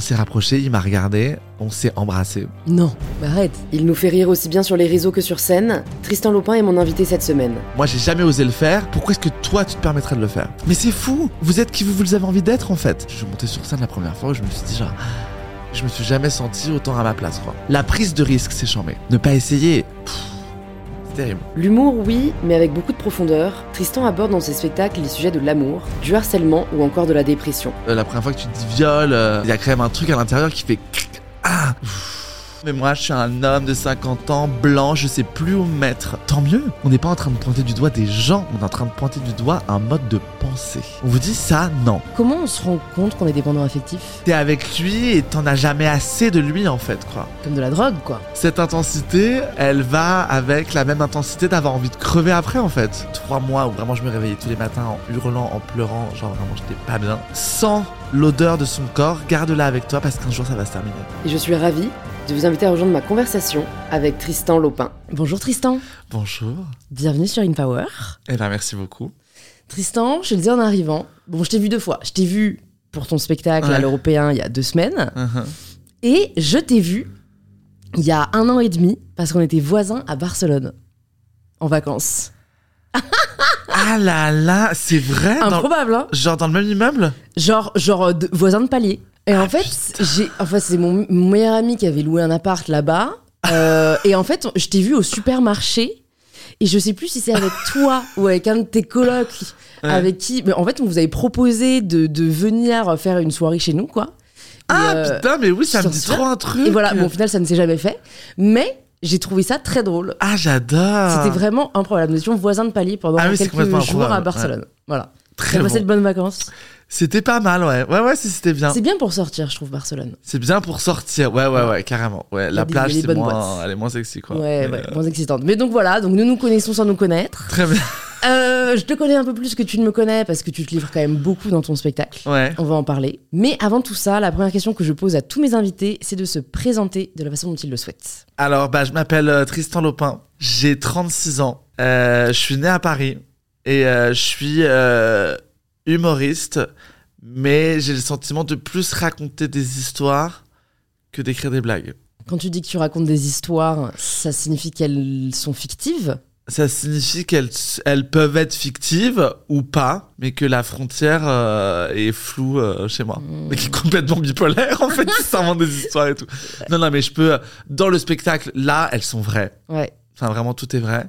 On s'est rapproché, il m'a regardé, on s'est embrassé. Non, mais arrête. Il nous fait rire aussi bien sur les réseaux que sur scène. Tristan Lopin est mon invité cette semaine. Moi, j'ai jamais osé le faire. Pourquoi est-ce que toi, tu te permettrais de le faire? Mais c'est fou Vous êtes qui vous, vous avez envie d'être, en fait. Je suis monté sur scène la première fois, je me suis dit genre... Je me suis jamais senti autant à ma place, quoi. La prise de risque, c'est chambé. Ne pas essayer... pff, terrible. L'humour, oui, mais avec beaucoup de profondeur. Tristan aborde dans ses spectacles les sujets de l'amour, du harcèlement ou encore de la dépression. Euh, la première fois que tu te dis viol, euh, il y a quand même un truc à l'intérieur qui fait... Ah. Mais moi, je suis un homme de 50 ans, blanc, je sais plus où me mettre. Tant mieux. On n'est pas en train de pointer du doigt des gens, on est en train de pointer du doigt un mode de pensée. On vous dit ça Non. Comment on se rend compte qu'on est dépendant affectif? T'es avec lui et t'en as jamais assez de lui, en fait, quoi. Comme de la drogue, quoi. Cette intensité, elle va avec la même intensité d'avoir envie de crever après, en fait. Trois mois où vraiment je me réveillais tous les matins en hurlant, en pleurant, genre vraiment j'étais pas bien. Sans l'odeur de son corps, garde-la avec toi parce qu'un jour ça va se terminer. Et je suis ravie de vous inviter à rejoindre ma conversation avec Tristan Lopin. Bonjour Tristan. Bonjour. Bienvenue sur InPower. Eh ben merci beaucoup. Tristan, je te le disais en arrivant, bon, je t'ai vu deux fois. Je t'ai vu pour ton spectacle à l'Européen il y a deux semaines. Mhm. Et je t'ai vu il y a un an et demi parce qu'on était voisins à Barcelone. En vacances. Ah là là, c'est vrai dans- Improbable, hein Genre dans le même immeuble? Genre, genre euh, de- voisin de palier. Et en Ah, fait, putain. j'ai, en fait, c'est mon, mon meilleur ami qui avait loué un appart là-bas. Euh, et en fait, je t'ai vu au supermarché. Et je sais plus si c'est avec toi ou avec un de tes colocs Ouais. avec qui. Mais en fait, on vous avait proposé de, de venir faire une soirée chez nous, quoi. Et, Ah euh, putain, mais oui, ça me dit souviens trop un truc. Et voilà, bon, au final, ça ne s'est jamais fait. Mais j'ai trouvé ça très drôle. Ah j'adore. C'était vraiment improbable. Nous étions voisins de palier pendant Ah oui, quelques jours à Barcelone. Voilà. très T'as passé bon. de bonnes vacances. C'était pas mal, ouais. Ouais, ouais, c'était bien. C'est bien pour sortir, je trouve, Barcelone. C'est bien pour sortir. Ouais, ouais, ouais, carrément. Ouais, la des- plage, c'est moins, boîtes. elle est moins sexy, quoi. Ouais, Mais, ouais, euh, moins excitante. Mais donc voilà, donc nous nous connaissons sans nous connaître. Très bien. Euh, je te connais un peu plus que tu ne me connais parce que tu te livres quand même beaucoup dans ton spectacle. Ouais. On va en parler. Mais avant tout ça, la première question que je pose à tous mes invités, c'est de se présenter de la façon dont ils le souhaitent. Alors, bah, je m'appelle euh, Tristan Lopin. J'ai 36 ans. Euh, je suis né à Paris. Et je suis humoriste. Mais j'ai le sentiment de plus raconter des histoires que d'écrire des blagues. Quand tu dis que tu racontes des histoires, ça signifie qu'elles sont fictives? Ça signifie qu'elles elles peuvent être fictives ou pas, mais que la frontière euh, est floue euh, chez moi. Mmh. Mais qui est complètement bipolaire, en fait, qui s'invente des histoires et tout. Non, non, mais je peux. Dans le spectacle, là, elles sont vraies. Ouais. Enfin, vraiment, tout est vrai.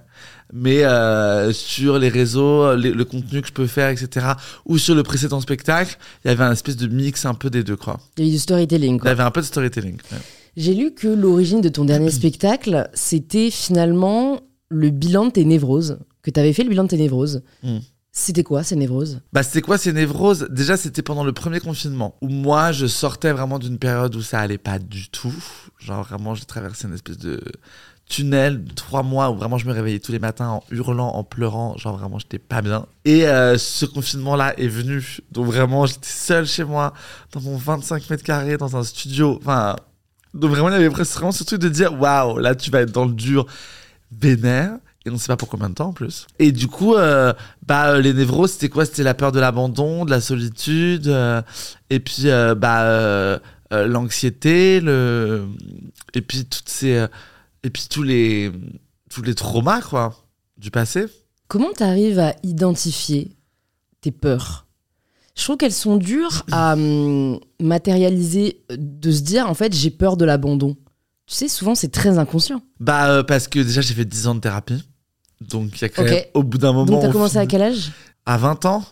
Mais euh, sur les réseaux, les- le contenu que je peux faire, etc., ou sur le précédent spectacle, il y avait un espèce de mix un peu des deux, quoi. Il y a eu du storytelling. Il y quoi. avait un peu de storytelling. ouais. J'ai lu que l'origine de ton dernier spectacle, c'était finalement le bilan de tes névroses. Que tu avais fait le bilan de tes névroses. Mm. C'était quoi ces névroses? Bah, c'était quoi ces névroses? Déjà, c'était pendant le premier confinement, où moi, je sortais vraiment d'une période où ça allait pas du tout. Genre, vraiment, j'ai traversé une espèce de tunnel de trois mois où vraiment je me réveillais tous les matins en hurlant, en pleurant. Genre, vraiment, j'étais pas bien. Et euh, ce confinement-là est venu. Donc, vraiment, j'étais seul chez moi, dans mon 25 mètres carrés, dans un studio. Enfin, donc, vraiment, il y avait vraiment ce truc de dire waouh, là, tu vas être dans le dur, vénère. Et on sait pas pour combien de temps en plus. Et du coup, euh, bah, euh, les névroses, c'était quoi? C'était la peur de l'abandon, de la solitude, euh, et puis euh, bah, euh, euh, l'anxiété, le... et puis toutes ces, euh, et puis tous les, tous les traumas quoi, du passé. Comment tu arrives à identifier tes peurs? Je trouve qu'elles sont dures à hum, matérialiser, de se dire en fait j'ai peur de l'abandon. Tu sais, souvent c'est très inconscient. Bah euh, parce que déjà j'ai fait 10 ans de thérapie, donc il y a quand même, au bout d'un moment. Donc t'as commencé à quel âge? À 20 ans,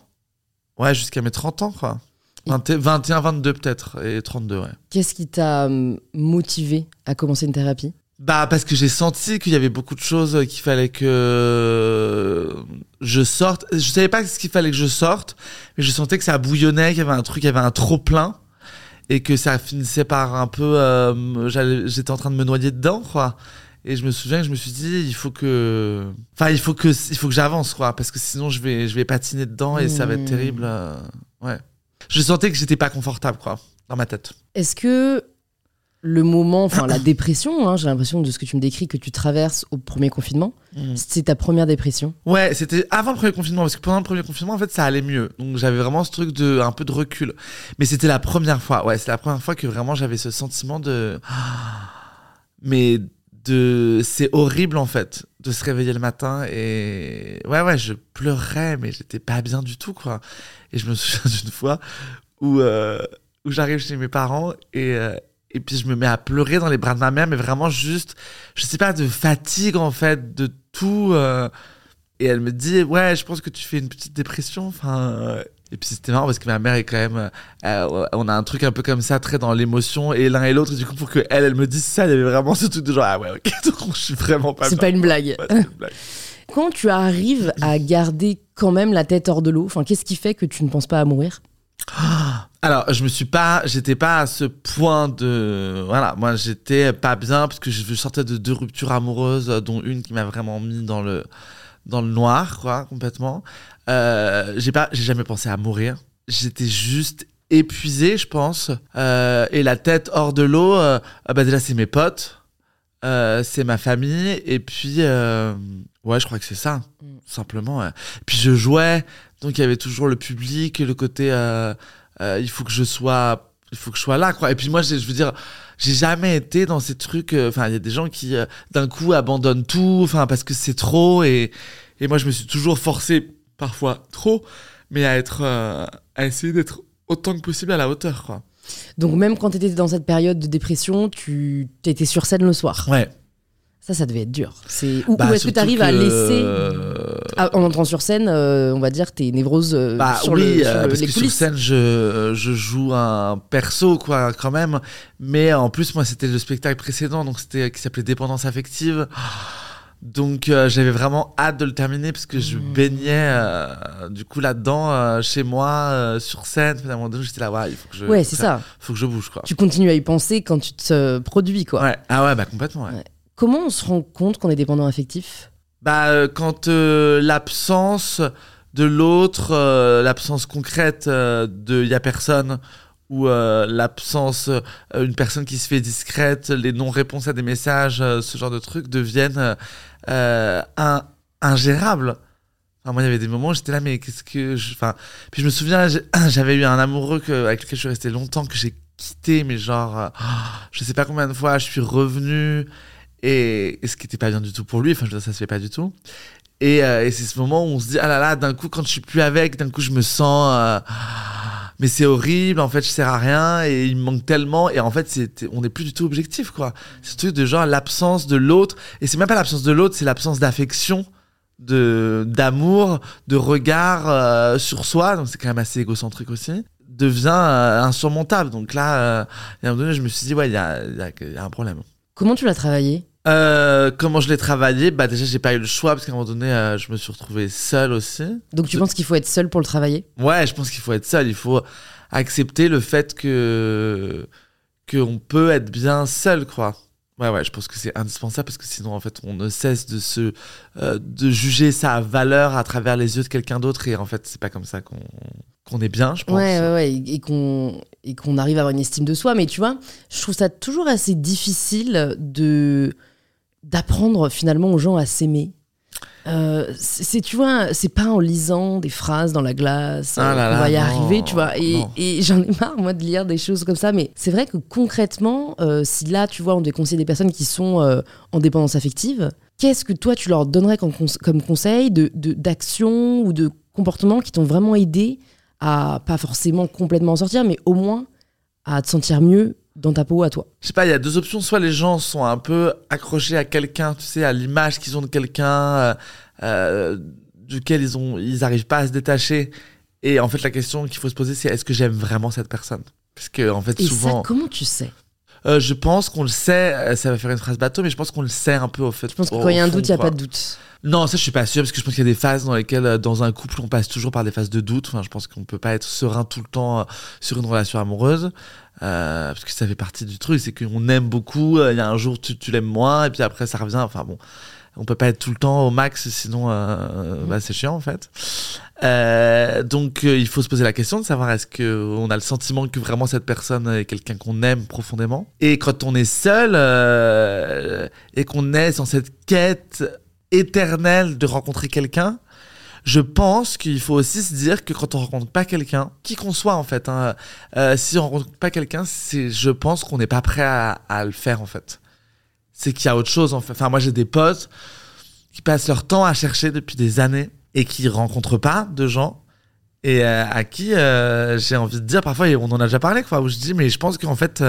ouais, jusqu'à mes 30 ans quoi. 20 21, 22 peut-être et 32 ouais. Qu'est-ce qui t'a hum, motivé à commencer une thérapie? Bah parce que j'ai senti qu'il y avait beaucoup de choses euh, qu'il fallait que je sorte. Je savais pas ce qu'il fallait que je sorte, mais je sentais que ça bouillonnait, qu'il y avait un truc, il y avait un trop plein et que ça finissait par un peu. euh, J'étais en train de me noyer dedans, quoi. Et je me souviens que je me suis dit, il faut que, enfin, il faut que, il faut que j'avance, quoi, parce que sinon je vais, je vais patiner dedans et ça va être Hmm. terrible. euh, ouais. Je sentais que j'étais pas confortable, quoi, dans ma tête. Est-ce que le moment, enfin la dépression, hein, j'ai l'impression de ce que tu me décris que tu traverses au premier confinement, Mm. c'est ta première dépression. Ouais, c'était avant le premier confinement, parce que pendant le premier confinement, en fait, ça allait mieux. Donc j'avais vraiment ce truc de un peu de recul. Mais c'était la première fois, ouais, c'est la première fois que vraiment j'avais ce sentiment de. Mais de. C'est horrible en fait, de se réveiller le matin et. Ouais, ouais, je pleurais, mais j'étais pas bien du tout, quoi. Et je me souviens d'une fois où, euh, où j'arrive chez mes parents et. euh, et puis je me mets à pleurer dans les bras de ma mère, mais vraiment juste, je sais pas, de fatigue en fait, de tout. euh, et elle me dit, ouais, je pense que tu fais une petite dépression. Enfin, euh, et puis c'était marrant parce que ma mère est quand même, euh, on a un truc un peu comme ça, très dans l'émotion et l'un et l'autre. Du coup, pour que elle, elle me dise ça, il y avait vraiment ce truc de genre, ah ouais, ok, donc je suis vraiment pas. c'est pas une blague. Ouais, c'est une blague. Quand tu arrives à garder quand même la tête hors de l'eau, enfin, qu'est-ce qui fait que tu ne penses pas à mourir? Alors, je me suis pas, j'étais pas à ce point de, voilà, moi j'étais pas bien parce que je sortais de deux ruptures amoureuses, euh, dont une qui m'a vraiment mis dans le, dans le noir, quoi, complètement. Euh, j'ai pas, j'ai jamais pensé à mourir. J'étais juste épuisé, je pense, Euh, et la tête hors de l'eau. euh, ah bah déjà c'est mes potes, euh, c'est ma famille, et puis ouais, je crois que c'est ça, Mm. simplement. ouais. Puis je jouais, donc il y avait toujours le public, le côté, euh, il faut que je sois, il faut que je sois là, quoi. Et puis moi, je veux dire, j'ai jamais été dans ces trucs. euh, Enfin, il y a des gens qui euh, d'un coup abandonnent tout, enfin parce que c'est trop, et et moi je me suis toujours forcé, parfois trop, mais à être, à essayer d'être autant que possible à la hauteur, quoi. Donc même quand tu étais dans cette période de dépression, tu étais sur scène le soir. Ouais. Ça, ça devait être dur. C'est ou, Bah, ou est-ce que tu arrives à laisser euh, Ah, en entrant sur scène, euh, on va dire tes névroses euh, Bah sur, oui, le, sur euh, le- parce les que sur scène, je, je joue un perso, quoi, quand même. Mais en plus, moi, c'était le spectacle précédent, donc c'était qui s'appelait Dépendance affective. Donc euh, j'avais vraiment hâte de le terminer parce que je Mmh. baignais euh, du coup là-dedans euh, chez moi sur scène. Donné, j'étais là, ouais, il faut que je, Ouais, c'est ça. faut que je bouge quoi. Tu continues à y penser quand tu te produis, quoi. Ouais. Ah ouais, bah complètement. Ouais. Ouais. Comment on se rend compte qu'on est dépendant affectif? Bah, euh, quand euh, l'absence de l'autre, euh, l'absence concrète euh, de y a personne, ou l'absence, une personne qui se fait discrète, les non-réponses à des messages, ce genre de trucs deviennent ingérables. Enfin, moi, il y avait des moments où j'étais là, mais qu'est-ce que je. Enfin, puis je me souviens, j'avais eu un amoureux avec lequel je suis resté longtemps, que j'ai quitté, mais genre, euh, je sais pas combien de fois, je suis revenu et, ce qui était pas bien du tout pour lui enfin je veux dire, ça se fait pas du tout. Et, euh, et c'est ce moment où on se dit ah là là d'un coup quand je suis plus avec d'un coup je me sens euh, mais c'est horrible en fait je sers à rien et il me manque tellement. Et en fait on n'est plus du tout objectif quoi. C'est ce truc de genre l'absence de l'autre et c'est même pas l'absence de l'autre c'est l'absence d'affection de d'amour de regard euh, sur soi. Donc c'est quand même assez égocentrique aussi. Devient insurmontable. Donc là à un moment donné je me suis dit ouais il y y y a un problème. Comment tu l'as travaillé? Euh, comment je l'ai travaillé? Bah déjà j'ai pas eu le choix parce qu'à un moment donné euh, je me suis retrouvé seul aussi. Donc tu Je- penses qu'il faut être seul pour le travailler? Ouais, je pense qu'il faut être seul. Il faut accepter le fait que qu'on peut être bien seul, quoi. Ouais, ouais, je pense que c'est indispensable parce que sinon en fait on ne cesse de se euh, de juger sa valeur à travers les yeux de quelqu'un d'autre et en fait c'est pas comme ça qu'on qu'on est bien, je pense. Ouais, ouais, ouais, et et qu'on et qu'on arrive à avoir une estime de soi. Mais tu vois, je trouve ça toujours assez difficile de d'apprendre finalement aux gens à s'aimer. Euh, c'est tu vois c'est pas en lisant des phrases dans la glace Ah là là, va y non, arriver tu vois et, j'en ai marre moi de lire des choses comme ça mais c'est vrai que concrètement euh, si là tu vois on devait conseiller des personnes qui sont euh, en dépendance affective qu'est-ce que toi tu leur donnerais comme, conse- comme conseil de- d'action ou de comportement qui t'ont vraiment aidé à pas forcément complètement en sortir mais au moins à te sentir mieux dans ta peau à toi Je sais pas, il y a deux options. Soit les gens sont un peu accrochés à quelqu'un, tu sais, à l'image qu'ils ont de quelqu'un, euh, euh, duquel ils ont, ils arrivent pas à se détacher. Et en fait, la question qu'il faut se poser, c'est est-ce que j'aime vraiment cette personne? Parce que en fait, et souvent, ça comment tu sais? Euh, je pense qu'on le sait. Ça va faire une phrase bateau, mais je pense qu'on le sait un peu au fait. je pense que quand il y a un doute il y a pas de doute Non, ça je suis pas sûr parce que je pense qu'il y a des phases dans lesquelles dans un couple on passe toujours par des phases de doute. Enfin, je pense qu'on peut pas être serein tout le temps sur une relation amoureuse euh, parce que ça fait partie du truc, c'est qu'on aime beaucoup. euh, Il y a un jour tu, tu l'aimes moins et puis après ça revient. Enfin bon, On peut pas être tout le temps au max, sinon euh, bah, c'est chiant en fait. Euh, donc euh, il faut se poser la question de savoir est-ce que on a le sentiment que vraiment cette personne est quelqu'un qu'on aime profondément? Et quand on est seul euh, et qu'on est dans cette quête éternelle de rencontrer quelqu'un, je pense qu'il faut aussi se dire que quand on rencontre pas quelqu'un, qui qu'on soit en fait, hein, euh, si on rencontre pas quelqu'un, c'est, je pense qu'on n'est pas prêt à, le faire en fait. C'est qu'il y a autre chose en fait. Enfin, moi j'ai des potes qui passent leur temps à chercher depuis des années et qui rencontrent pas de gens et euh, à qui euh, j'ai envie de dire parfois, on en a déjà parlé quoi, où je dis mais je pense qu'en fait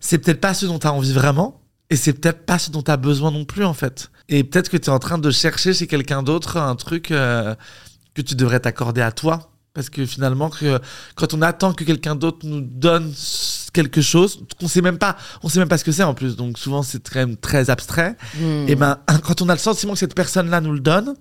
c'est peut-être pas ce dont tu as envie vraiment et c'est peut-être pas ce dont tu as besoin non plus en fait. Et peut-être que tu es en train de chercher chez quelqu'un d'autre un truc euh, que tu devrais t'accorder à toi. Parce que finalement, que, quand on attend que quelqu'un d'autre nous donne quelque chose, qu'on sait même pas, on sait même pas ce que c'est en plus, donc souvent c'est très, très abstrait. Hmm. Et ben, quand on a le sentiment que cette personne-là nous le donne,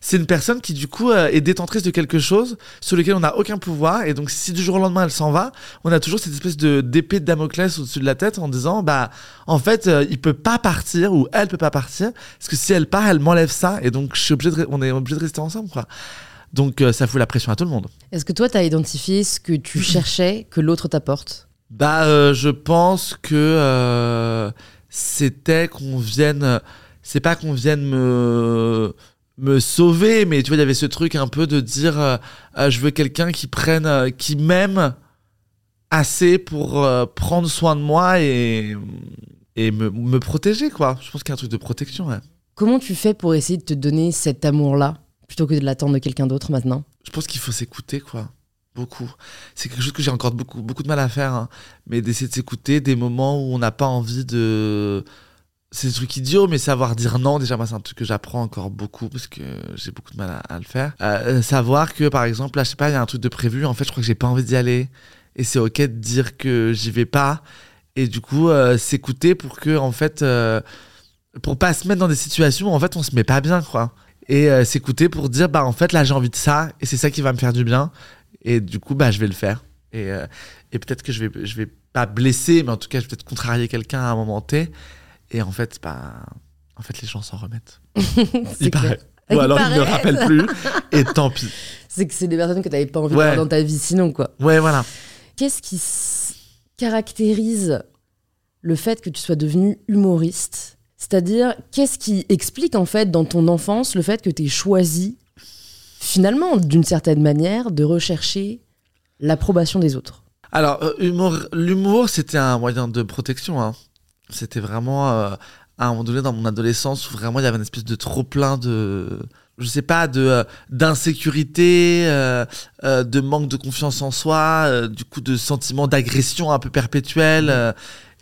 c'est une personne qui du coup euh, est détentrice de quelque chose sur lequel on n'a aucun pouvoir. Et donc si du jour au lendemain elle s'en va, on a toujours cette espèce de d'épée de Damoclès au-dessus de la tête en disant bah en fait euh, il peut pas partir ou elle peut pas partir parce que si elle part elle m'enlève ça et donc je suis obligé de, on est obligé de rester ensemble quoi. Donc euh, ça fout la pression à tout le monde. Est-ce que toi, tu as identifié ce que tu cherchais que l'autre t'apporte? Bah, euh, je pense que c'était qu'on vienne. C'est pas qu'on vienne me me sauver, mais tu vois, il y avait ce truc un peu de dire, euh, euh, je veux quelqu'un qui prenne, euh, qui m'aime assez pour prendre soin de moi et et me, me protéger, quoi. Je pense qu'il y a un truc de protection. Ouais. Comment tu fais pour essayer de te donner cet amour-là plutôt que de l'attendre de quelqu'un d'autre maintenant? Je pense qu'il faut s'écouter, quoi. Beaucoup. C'est quelque chose que j'ai encore beaucoup, beaucoup de mal à faire, hein. mais d'essayer de s'écouter des moments où on n'a pas envie de. C'est des trucs idiots, mais savoir dire non, déjà, moi, c'est un truc que j'apprends encore beaucoup parce que j'ai beaucoup de mal à, le faire. Euh, savoir que, par exemple, là, je sais pas, il y a un truc de prévu, en fait, je crois que j'ai pas envie d'y aller. Et c'est ok de dire que j'y vais pas. Et du coup, euh, s'écouter pour que, en fait, euh, pour pas se mettre dans des situations où, en fait, on se met pas bien, quoi. Et euh, s'écouter pour dire, bah, en fait, là, j'ai envie de ça, et c'est ça qui va me faire du bien. Et du coup, bah, je vais le faire. Et, euh, et peut-être que je vais, je vais pas blesser, mais en tout cas, je vais peut-être contrarier quelqu'un à un moment T. Et en fait, bah, en fait, les gens s'en remettent. Il paraît. Il Ou alors, ils ne rappellent plus. Et tant pis. C'est que c'est des personnes que tu n'avais pas envie Ouais. d'avoir dans ta vie sinon, quoi. Ouais, voilà. Qu'est-ce qui caractérise le fait que tu sois devenu humoriste? C'est-à-dire, qu'est-ce qui explique en fait dans ton enfance le fait que tu aies choisi, finalement, d'une certaine manière, de rechercher l'approbation des autres? Alors, euh, humour, l'humour, c'était un moyen de protection. hein. C'était vraiment, euh, à un moment donné, dans mon adolescence, où vraiment il y avait une espèce de trop-plein de. Je sais pas, de euh, d'insécurité, euh, de manque de confiance en soi, du coup de sentiment d'agression un peu perpétuel. euh,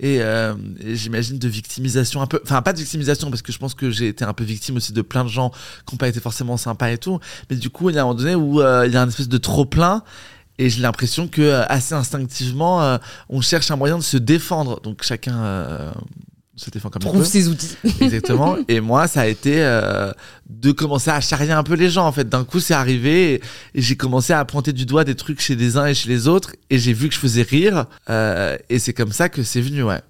et, et j'imagine de victimisation un peu, enfin pas de victimisation parce que je pense que j'ai été un peu victime aussi de plein de gens qui n'ont pas été forcément sympas et tout, mais du coup il y a un moment donné où il y a une espèce de trop plein et j'ai l'impression que euh, assez instinctivement, euh, on cherche un moyen de se défendre. Donc chacun euh, se défend comme il Trouve peut. ses outils. Exactement. et moi, ça a été euh, de commencer à charrier un peu les gens. En fait, d'un coup, c'est arrivé et, et j'ai commencé à pointer du doigt des trucs chez les uns et chez les autres. Et j'ai vu que je faisais rire. euh, et c'est comme ça que c'est venu. Ouais.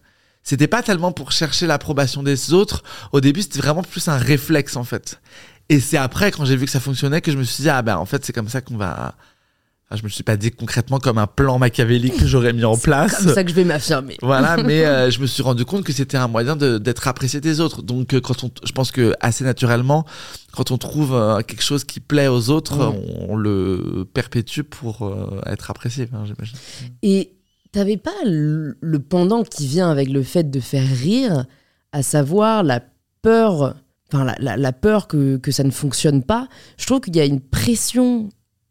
C'était pas tellement pour chercher l'approbation des autres. Au début, c'était vraiment plus un réflexe en fait. Et c'est après, quand j'ai vu que ça fonctionnait, que je me suis dit ah ben en fait, c'est comme ça qu'on va. Enfin, je me suis pas dit concrètement comme un plan machiavélique que j'aurais mis en place. Comme ça que je vais m'affirmer. Voilà, mais euh, je me suis rendu compte que c'était un moyen d'être apprécié des autres. Donc, euh, quand on, je pense que assez naturellement, quand on trouve euh, quelque chose qui plaît aux autres, on, on le perpétue pour être apprécié, hein, j'imagine. Et t'avais pas le, le pendant qui vient avec le fait de faire rire, à savoir la peur, enfin la, la- la peur que, que ça ne fonctionne pas. Je trouve qu'il y a une pression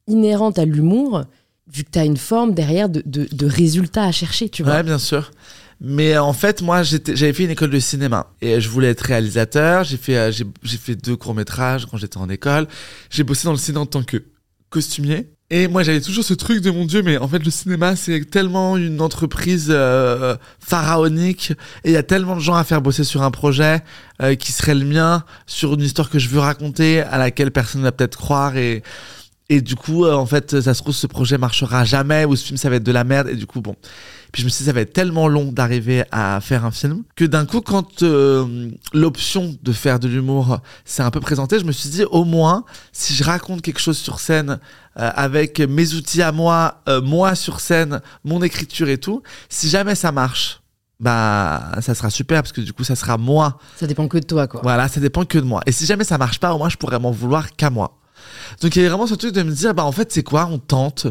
inhérente à l'humour, vu que t'as une forme derrière de, de, de résultat à chercher, tu vois. Ouais, bien sûr. Mais euh, en fait, moi, j'avais fait une école de cinéma et je voulais être réalisateur. J'ai fait, euh, j'ai fait deux courts métrages quand j'étais en école. J'ai bossé dans le cinéma en tant que costumier. Et moi, j'avais toujours ce truc de mon Dieu, mais en fait, le cinéma, c'est tellement une entreprise euh, pharaonique et il y a tellement de gens à faire bosser sur un projet euh, qui serait le mien, sur une histoire que je veux raconter, à laquelle personne ne va peut-être croire et et du coup, euh, en fait, ça se trouve, ce projet marchera jamais ou ce film, ça va être de la merde. Et du coup, bon. Puis je me suis dit, ça va être tellement long d'arriver à faire un film que d'un coup, quand euh, l'option de faire de l'humour s'est un peu présentée, je me suis dit, au moins, si je raconte quelque chose sur scène euh, avec mes outils à moi, euh, moi sur scène, mon écriture et tout, si jamais ça marche, bah ça sera super parce que du coup ça sera moi. Ça dépend que de toi quoi. Voilà, ça dépend que de moi. Et si jamais ça marche pas, au moins je pourrais m'en vouloir qu'à moi. Donc il y avait vraiment ce truc de me dire bah en fait c'est quoi, on tente.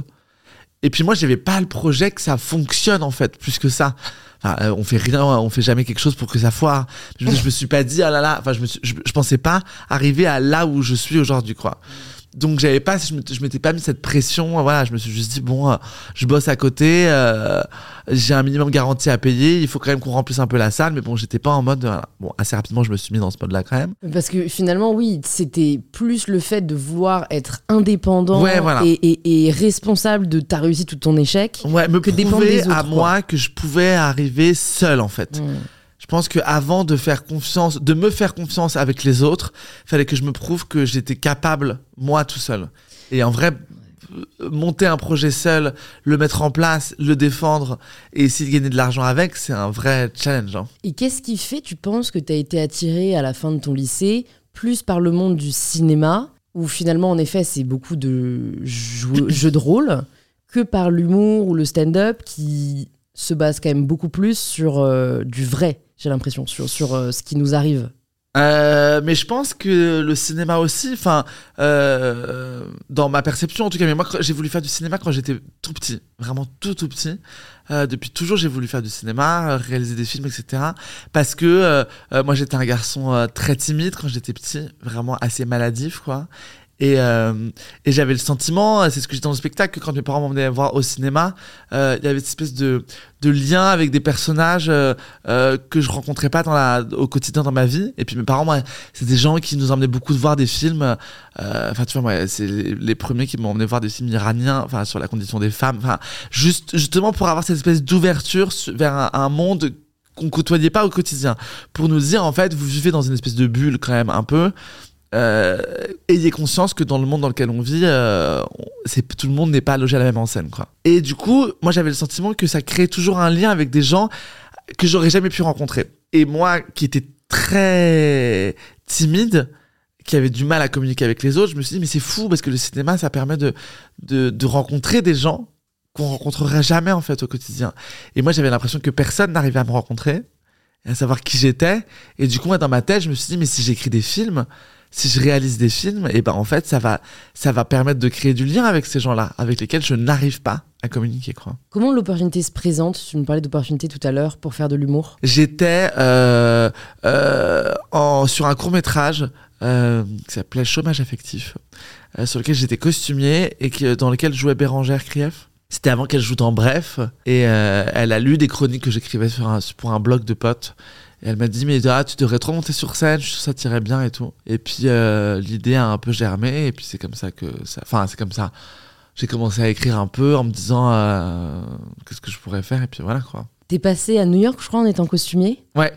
Et puis moi j'avais pas le projet que ça fonctionne en fait plus que ça. Enfin, euh, on fait rien, on fait jamais quelque chose pour que ça foire. Je, je me suis pas dit ah là là, enfin je me suis, je, je pensais pas arriver à là où je suis aujourd'hui quoi. Donc j'avais pas, je m'étais- je m'étais pas mis cette pression. Voilà, je me suis juste dit bon, euh, je bosse à côté, euh, j'ai un minimum garanti à payer. Il faut quand même qu'on remplisse un peu la salle, mais bon, j'étais pas en mode. voilà. Bon, assez rapidement, je me suis mis dans ce mode-là quand même. Parce que finalement, oui, c'était plus le fait de vouloir être indépendant Ouais, voilà. et, et- et responsable de ta réussite ou de ton échec. Ouais, me Que dépendre des autres, à quoi. moi que je pouvais arriver seul en fait. Mm. Je pense que avant de faire confiance, de me faire confiance avec les autres, fallait que je me prouve que j'étais capable moi tout seul. Et en vrai, monter un projet seul, le mettre en place, le défendre et essayer de gagner de l'argent avec, c'est un vrai challenge. hein. Et qu'est-ce qui fait, tu penses, que tu as été attiré à la fin de ton lycée plus par le monde du cinéma, où finalement, en effet, c'est beaucoup de jou- jeux de rôle, que par l'humour ou le stand-up qui se base quand même beaucoup plus sur euh, du vrai, j'ai l'impression, sur, sur euh, ce qui nous arrive. Euh, mais je pense que le cinéma aussi, enfin, dans ma perception en tout cas, mais moi j'ai voulu faire du cinéma quand j'étais tout petit, vraiment tout tout petit. Depuis toujours, j'ai voulu faire du cinéma, réaliser des films, etc. Parce que moi j'étais un garçon très timide quand j'étais petit, vraiment assez maladif quoi. Et, euh, et j'avais le sentiment, c'est ce que j'ai dans le spectacle, que quand mes parents m'emmenaient voir au cinéma, euh, il y avait cette espèce de, de lien avec des personnages euh, euh, que je rencontrais pas dans la, au quotidien dans ma vie. Et puis mes parents, moi, c'est des gens qui nous emmenaient beaucoup de voir des films. euh, Enfin, tu vois, moi, c'est les, premiers qui m'ont emmené voir des films iraniens, enfin, sur la condition des femmes. Enfin, juste, justement pour avoir cette espèce d'ouverture vers un, un monde qu'on côtoyait pas au quotidien. Pour nous dire, en fait, vous vivez dans une espèce de bulle quand même un peu. Euh, ayez conscience que dans le monde dans lequel on vit, euh, tout le monde n'est pas logé à la même enseigne, quoi. Et du coup, moi, j'avais le sentiment que ça créait toujours un lien avec des gens que j'aurais jamais pu rencontrer. Et moi, qui étais très timide, qui avait du mal à communiquer avec les autres, je me suis dit, mais c'est fou parce que le cinéma, ça permet de, de, de rencontrer des gens qu'on rencontrerait jamais en fait au quotidien. Et moi, j'avais l'impression que personne n'arrivait à me rencontrer, à savoir qui j'étais. Et du coup, moi, dans ma tête, je me suis dit, mais si j'écris des films, si je réalise des films, et ben en fait, ça va, ça va permettre de créer du lien avec ces gens-là, avec lesquels je n'arrive pas à communiquer, quoi. Comment l'opportunité se présente? Tu me parlais d'opportunité tout à l'heure pour faire de l'humour. J'étais euh, euh, en, sur un court métrage euh, qui s'appelait Chômage affectif, sur lequel j'étais costumier et qui, dans lequel jouait Bérangère Krief. C'était avant qu'elle joue dans Bref, et elle a lu des chroniques que j'écrivais sur un, pour un blog de potes. Et elle m'a dit, mais ah, tu devrais trop monter sur scène, je suis sûr que ça t'irait bien et tout. Et puis euh, l'idée a un peu germé, et puis c'est comme ça que ça. Enfin, c'est comme ça. J'ai commencé à écrire un peu en me disant euh, qu'est-ce que je pourrais faire, et puis voilà quoi. T'es passé à New York, je crois, en étant costumier? Ouais,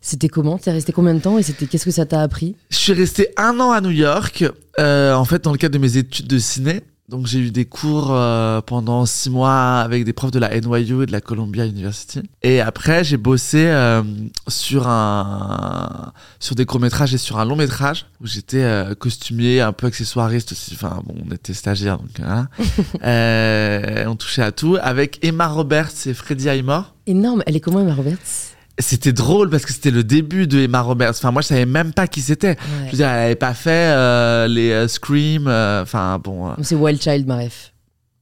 C'était comment? T'es resté combien de temps et c'était qu'est-ce que ça t'a appris? Je suis resté un an à New York, euh, en fait, dans le cadre de mes études de ciné. Donc, j'ai eu des cours euh, pendant six mois avec des profs de la NYU et de la Columbia University. Et après, j'ai bossé euh, sur un sur des courts métrages et sur un long métrage où j'étais euh, costumier, un peu accessoiriste aussi. Enfin, bon, on était stagiaires, donc. Euh, on touchait à tout avec Emma Roberts et Freddie Highmore. Énorme. Elle est comment, Emma Roberts? C'était drôle parce que c'était le début de Emma Roberts. Enfin, moi, je savais même pas qui c'était. Je veux dire, elle avait pas fait euh, les euh, Scream. euh, Enfin, bon. euh, C'est Wild Child, ma ref.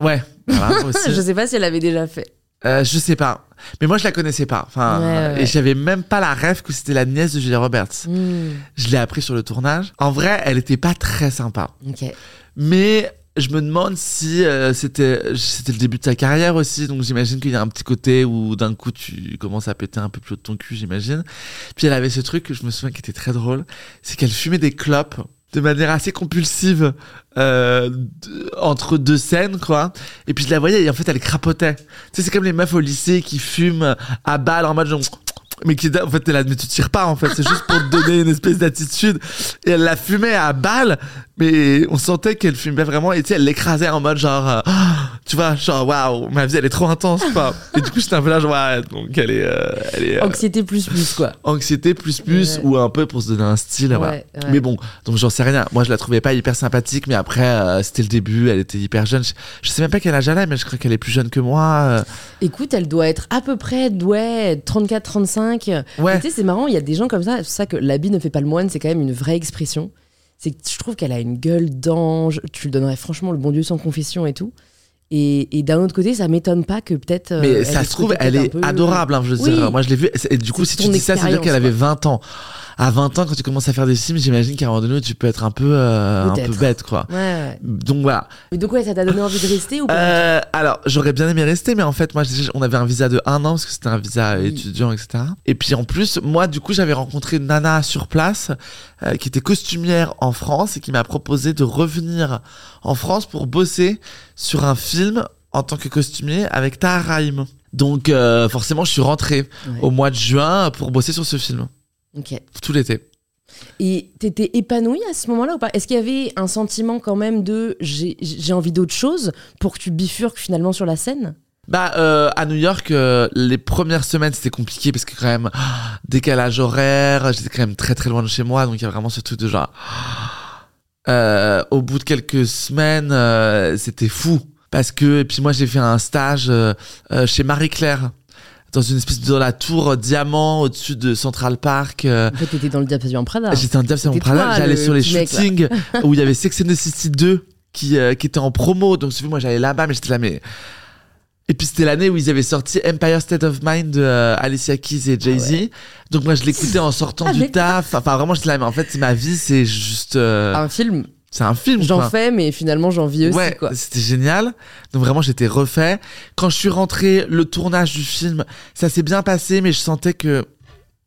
ouais, voilà, je sais pas si elle avait déjà fait. Je sais pas. Mais moi, je la connaissais pas. Enfin, Ouais, ouais, et j'avais même pas la rêve que c'était la nièce de Julia Roberts. Hmm, Je l'ai appris sur le tournage. En vrai, elle était pas très sympa. ok. Mais je me demande si euh, c'était c'était le début de sa carrière aussi. Donc j'imagine qu'il y a un petit côté où d'un coup tu commences à péter un peu plus haut de ton cul, j'imagine. Puis elle avait ce truc que je me souviens qui était très drôle, c'est qu'elle fumait des clopes de manière assez compulsive euh, entre deux scènes quoi et puis je la voyais et en fait elle crapotait tu sais c'est comme les meufs au lycée qui fument à balle en mode genre mais qui en fait elle a mais tu tires pas en fait. C'est juste pour te donner une espèce d'attitude. Et elle la fumait à balle mais on sentait qu'elle fumait vraiment. Et tu sais elle l'écrasait en mode genre euh, tu vois, genre, waouh, ma vie, elle est trop intense, quoi. Et du coup, j'étais un peu là, genre, ouais, donc elle est. euh, elle est euh, Anxiété plus plus, quoi. anxiété plus plus, Ouais. ou un peu pour se donner un style, voilà. Ouais, ouais. Mais bon, donc j'en sais rien. Moi, je la trouvais pas hyper sympathique, mais après, euh, c'était le début, elle était hyper jeune. Je, je sais même pas quel âge elle a, mais je crois qu'elle est plus jeune que moi. Écoute, elle doit être à peu près, ouais, 34-35. Ouais. Et Tu sais, c'est marrant, il y a des gens comme ça. C'est pour ça que l'habit ne fait pas le moine, c'est quand même une vraie expression. C'est que je trouve qu'elle a une gueule d'ange. Tu le donnerais franchement le bon Dieu sans confession et tout. Et, et d'un autre côté, ça m'étonne pas que peut-être. euh, Mais ça se trouve, elle est peu- adorable. hein, je veux Oui. dire. Moi, je l'ai vue. Et du coup, si tu dis ça, ça veut dire qu'elle avait expérience, 20 ans. À 20 ans, quand tu commences à faire des films, j'imagine qu'à un moment donné, tu peux être un peu, euh, un peu bête, quoi. Ouais, ouais. Donc voilà. Mais donc, ouais, ça t'a donné envie de rester ou pas Euh, alors, j'aurais bien aimé rester, mais en fait, moi, on avait un visa de un an parce que c'était un visa Oui. étudiant, etc. Et puis en plus, moi, du coup, j'avais rencontré une nana sur place euh, qui était costumière en France et qui m'a proposé de revenir en France pour bosser sur un film en tant que costumier avec Tahar Rahim. Donc, euh, forcément, je suis rentré Ouais. au mois de juin pour bosser sur ce film Ok. tout l'été. Et t'étais épanouie à ce moment-là ou pas? Est-ce qu'il y avait un sentiment quand même de j'ai envie d'autre chose pour que tu bifurques finalement sur la scène? Bah, euh, à New York, euh, les premières semaines, c'était compliqué parce que quand même, ah, décalage horaire, j'étais quand même très très loin de chez moi, donc il y a vraiment ce truc de genre... Euh, au bout de quelques semaines, c'était fou. Parce que, et puis moi, j'ai fait un stage chez Marie-Claire, dans une espèce de dans la tour diamant au-dessus de Central Park. euh, En fait, t'étais dans le diapason Prada. J'étais en Diable C'était Prada, j'allais le sur les mec, shootings où il y avait Sex and the City 2 qui, euh, qui était en promo. Donc, moi, j'allais là-bas, mais j'étais là, mais. Et puis, c'était l'année où ils avaient sorti Empire State of Mind de euh, Alicia Keys et Jay-Z. Donc, moi, je l'écoutais en sortant Ah, du taf. Enfin, vraiment, j'étais là, mais en fait, c'est ma vie, c'est juste. euh, Un film, c'est un film. j'en fais, mais finalement j'en vis aussi. ouais, quoi. c'était génial. Donc vraiment, j'étais refait. Quand je suis rentré, le tournage du film, ça s'est bien passé, mais je sentais que,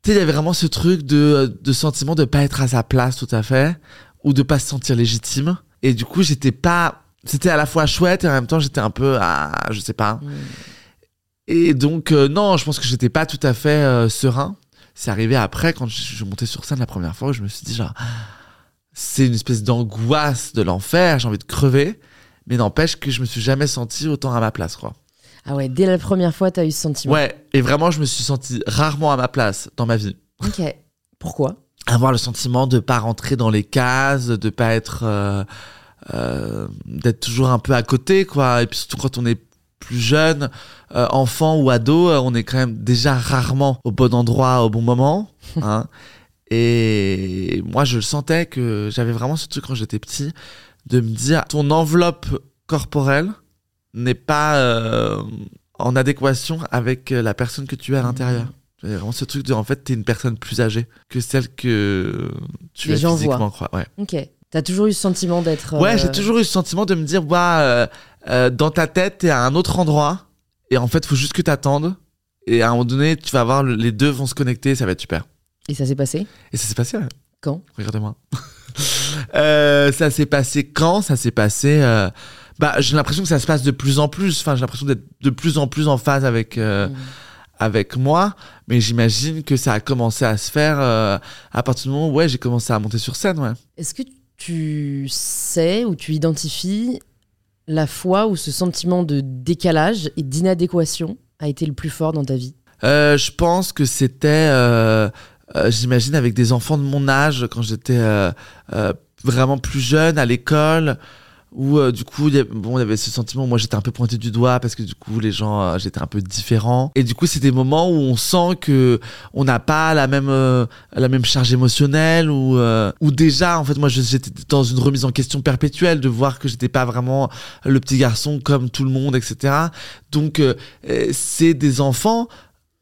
tu sais, il y avait vraiment ce truc de, de sentiment de pas être à sa place tout à fait, ou de pas se sentir légitime. Et du coup, j'étais pas, c'était à la fois chouette et en même temps, j'étais un peu, ah, je sais pas. Mm. Et donc, euh, non, je pense que j'étais pas tout à fait euh, serein. C'est arrivé après, quand je, je montais sur scène la première fois, où je me suis dit, genre, c'est une espèce d'angoisse de l'enfer, j'ai envie de crever. Mais n'empêche que je me suis jamais senti autant à ma place, quoi. Ah ouais, dès la première fois, t'as eu ce sentiment. Ouais, et vraiment, je me suis senti rarement à ma place dans ma vie. Ok. Pourquoi? Avoir le sentiment de pas rentrer dans les cases, de pas être. euh, euh, d'être toujours un peu à côté, quoi. Et puis surtout quand on est plus jeune, euh, enfant ou ado, on est quand même déjà rarement au bon endroit, au bon moment. Hein. Et moi, je le sentais que j'avais vraiment ce truc quand j'étais petit, de me dire, ton enveloppe corporelle n'est pas euh, en adéquation avec euh, la personne que tu es à l'intérieur. J'avais vraiment ce truc de, en fait, t'es une personne plus âgée que celle que tu Les es gens physiquement, quoi. Ouais, Ok. T'as toujours eu ce sentiment d'être. ouais euh, j'ai toujours eu ce sentiment de me dire, ouais, euh, dans ta tête, t'es à un autre endroit, et en fait, faut juste que t'attendes, et à un moment donné, tu vas voir, le- les deux vont se connecter, ça va être super. Et ça s'est passé Et ça s'est passé, ouais. Quand Regardez-moi. Euh, ça s'est passé quand? Ça s'est passé. euh, Bah, j'ai l'impression que ça se passe de plus en plus. Enfin, j'ai l'impression d'être de plus en plus en phase avec euh, Mm. avec moi. Mais j'imagine que ça a commencé à se faire à partir du moment où ouais, j'ai commencé à monter sur scène. Ouais. Est-ce que tu sais ou tu identifies la fois où ce sentiment de décalage et d'inadéquation a été le plus fort dans ta vie? Euh, je pense que c'était, euh, j'imagine, avec des enfants de mon âge quand j'étais euh, euh, vraiment plus jeune à l'école. Où euh, du coup, y, a- bon, il y avait ce sentiment, moi j'étais un peu pointé du doigt parce que du coup, les gens, euh, j'étais un peu différent. Et du coup, c'est des moments où on sent que on n'a pas la même, euh, la même charge émotionnelle ou, euh, ou déjà, en fait, moi j'étais dans une remise en question perpétuelle de voir que j'étais pas vraiment le petit garçon comme tout le monde, etc. Donc, euh, euh, c'est des enfants